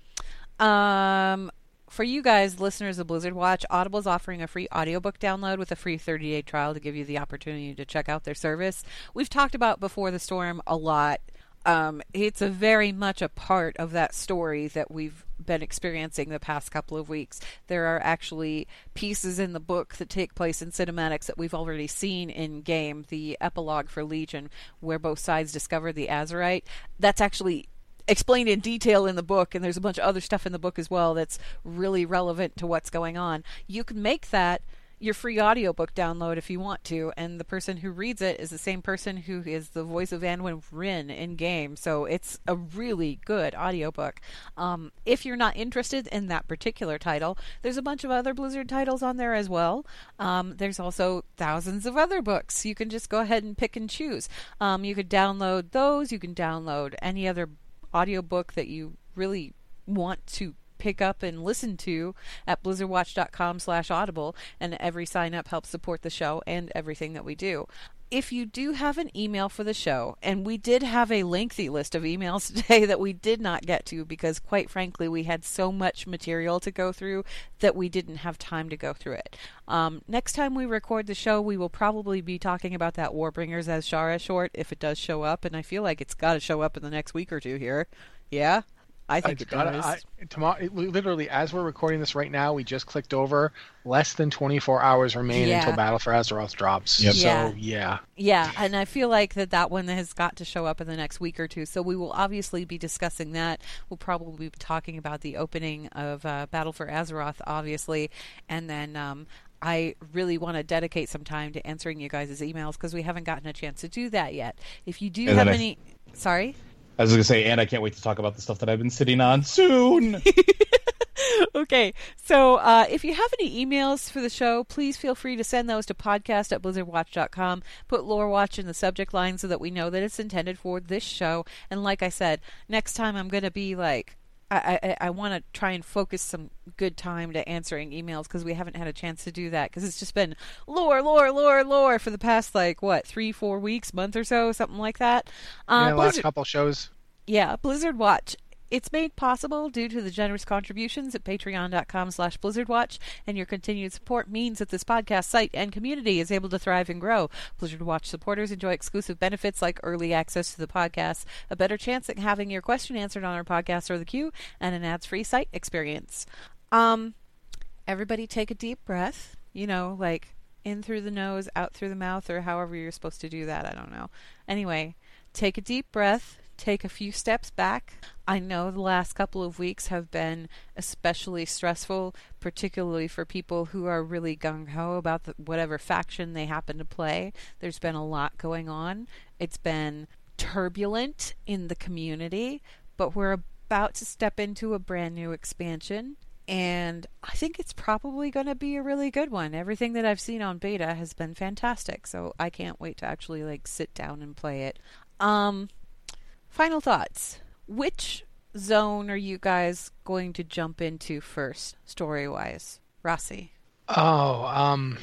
Um, for you guys, listeners of Blizzard Watch, Audible is offering a free audiobook download with a free 30 day trial to give you the opportunity to check out their service. We've talked about Before the Storm a lot. Um, it's a very much a part of that story that we've been experiencing the past couple of weeks. There are actually pieces in the book that take place in cinematics that we've already seen in game. The epilogue for Legion, where both sides discover the Azerite, that's actually explained in detail in the book, and there's a bunch of other stuff in the book as well that's really relevant to what's going on. You can make that your free audiobook download if you want to, and the person who reads it is the same person who is the voice of Anduin Wrynn in game, so it's a really good audiobook. Um, if you're not interested in that particular title, there's a bunch of other Blizzard titles on there as well. Um, there's also thousands of other books. You can just go ahead and pick and choose. Um, you could download those, you can download any other audiobook that you really want to pick up and listen to at blizzardwatch.com slash audible and every sign up helps support the show and everything that we do if you do have an email for the show and we did have a lengthy list of emails today that we did not get to because quite frankly we had so much material to go through that we didn't have time to go through it. Um, next time we record the show we will probably be talking about that warbringers Azshara short if it does show up and i feel like it's got to show up in the next week or two here. Yeah I think It's it gotta- does. I, tomorrow, literally, as we're recording this right now, we just clicked over. Less than 24 hours remain Yeah. until Battle for Azeroth drops. Yep. So Yeah. yeah, Yeah, and I feel like that that one has got to show up in the next week or two. So we will obviously be discussing that. We'll probably be talking about the opening of uh, Battle for Azeroth, obviously, and then. Um, I really want to dedicate some time to answering you guys' emails because we haven't gotten a chance to do that yet. If you do And have then I- any, sorry. I was going to say, and I can't wait to talk about the stuff that I've been sitting on soon. okay, so uh, if you have any emails for the show, please feel free to send those to podcast at blizzardwatch.com. Put Lore Watch in the subject line so that we know that it's intended for this show. And like I said, next time I'm going to be like, I, I, I want to try and focus some good time to answering emails because we haven't had a chance to do that because it's just been lore, lore, lore, lore for the past like what three, four weeks, month or so, something like that. Uh, yeah, last Blizzard- couple shows. yeah, Blizzard Watch. It's made possible due to the generous contributions at patreon.com slash blizzardwatch, and your continued support means that this podcast site and community is able to thrive and grow. Blizzard Watch supporters enjoy exclusive benefits like early access to the podcast, a better chance at having your question answered on our podcast or the queue, and an ads-free site experience. Um, everybody take a deep breath, you know, like in through the nose, out through the mouth, or however you're supposed to do that. I don't know. Anyway, take a deep breath, take a few steps back. I know the last couple of weeks have been especially stressful, particularly for people who are really gung ho about the, whatever faction they happen to play. There's been a lot going on. It's been turbulent in the community, but we're about to step into a brand new expansion and I think it's probably going to be a really good one. Everything that I've seen on beta has been fantastic, so I can't wait to actually like sit down and play it. Um final thoughts. Which zone are you guys going to jump into first story-wise? Rossi. Oh, um,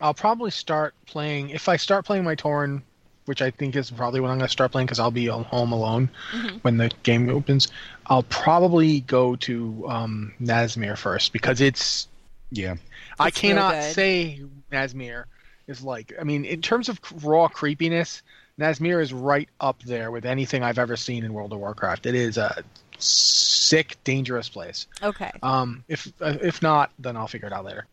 I'll probably start playing. If I start playing my Tauren which I think is probably when I'm going to start playing because I'll be home alone when the game opens. I'll probably go to um, Nazmir first because it's Yeah. I It's real cannot say Nazmir is like. I mean, in terms of raw creepiness, Nazmir is right up there with anything I've ever seen in World of Warcraft. It is a sick, dangerous place. Okay. Um, if uh, if not, then I'll figure it out later.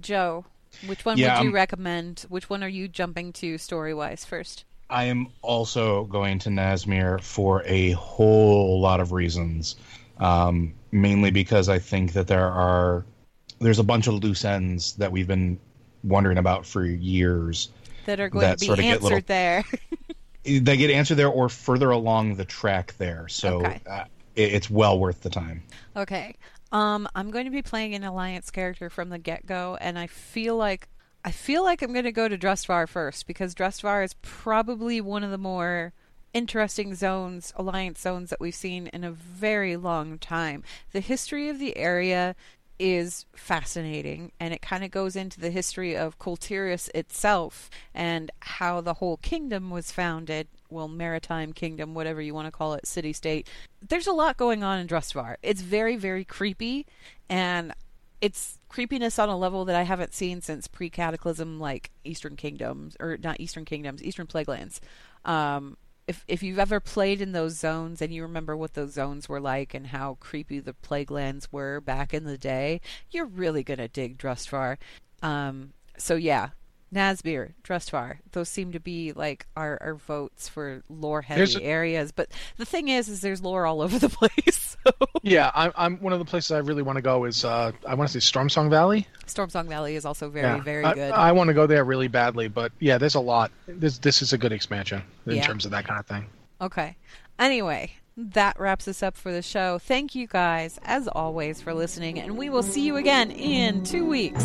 Joe, which one Yeah, would you um, recommend? Which one are you jumping to story wise first? I am also going to Nazmir for a whole lot of reasons. Um, mainly because I think that there are there's a bunch of loose ends that we've been wondering about for years. That are going That to be sort of answered little- there. They get answered there or further along the track there, so Okay. uh, it, it's well worth the time. Okay. Um, I'm going to be playing an alliance character from the get go, and I feel like I feel like I'm going to go to Drustvar first because Drustvar is probably one of the more interesting zones, alliance zones that we've seen in a very long time. The history of the area is fascinating, and it kind of goes into the history of Kul Tiras itself and how the whole kingdom was founded. Well, maritime kingdom, whatever you want to call it, city state. There's a lot going on in Drustvar. It's very, very creepy, and it's creepiness on a level that I haven't seen since pre-cataclysm, like Eastern Kingdoms or not Eastern Kingdoms, Eastern Plaguelands. Um, if if you've ever played in those zones and you remember what those zones were like and how creepy the Plaguelands were back in the day, you're really gonna dig Drustvar. Um, so yeah, Nazmir, Drustvar, those seem to be like our, our votes for lore heavy a- areas. But the thing is, is there's lore all over the place. So Yeah, I'm, I'm one of the places I really want to go is uh, I want to say Stormsong Valley. Stormsong Valley is also very, yeah. very I, good. I want to go there really badly, but yeah, there's a lot. This this is a good expansion in Yeah. terms of that kind of thing. Okay. Anyway, that wraps us up for the show. Thank you guys, as always, for listening, and we will see you again in two weeks.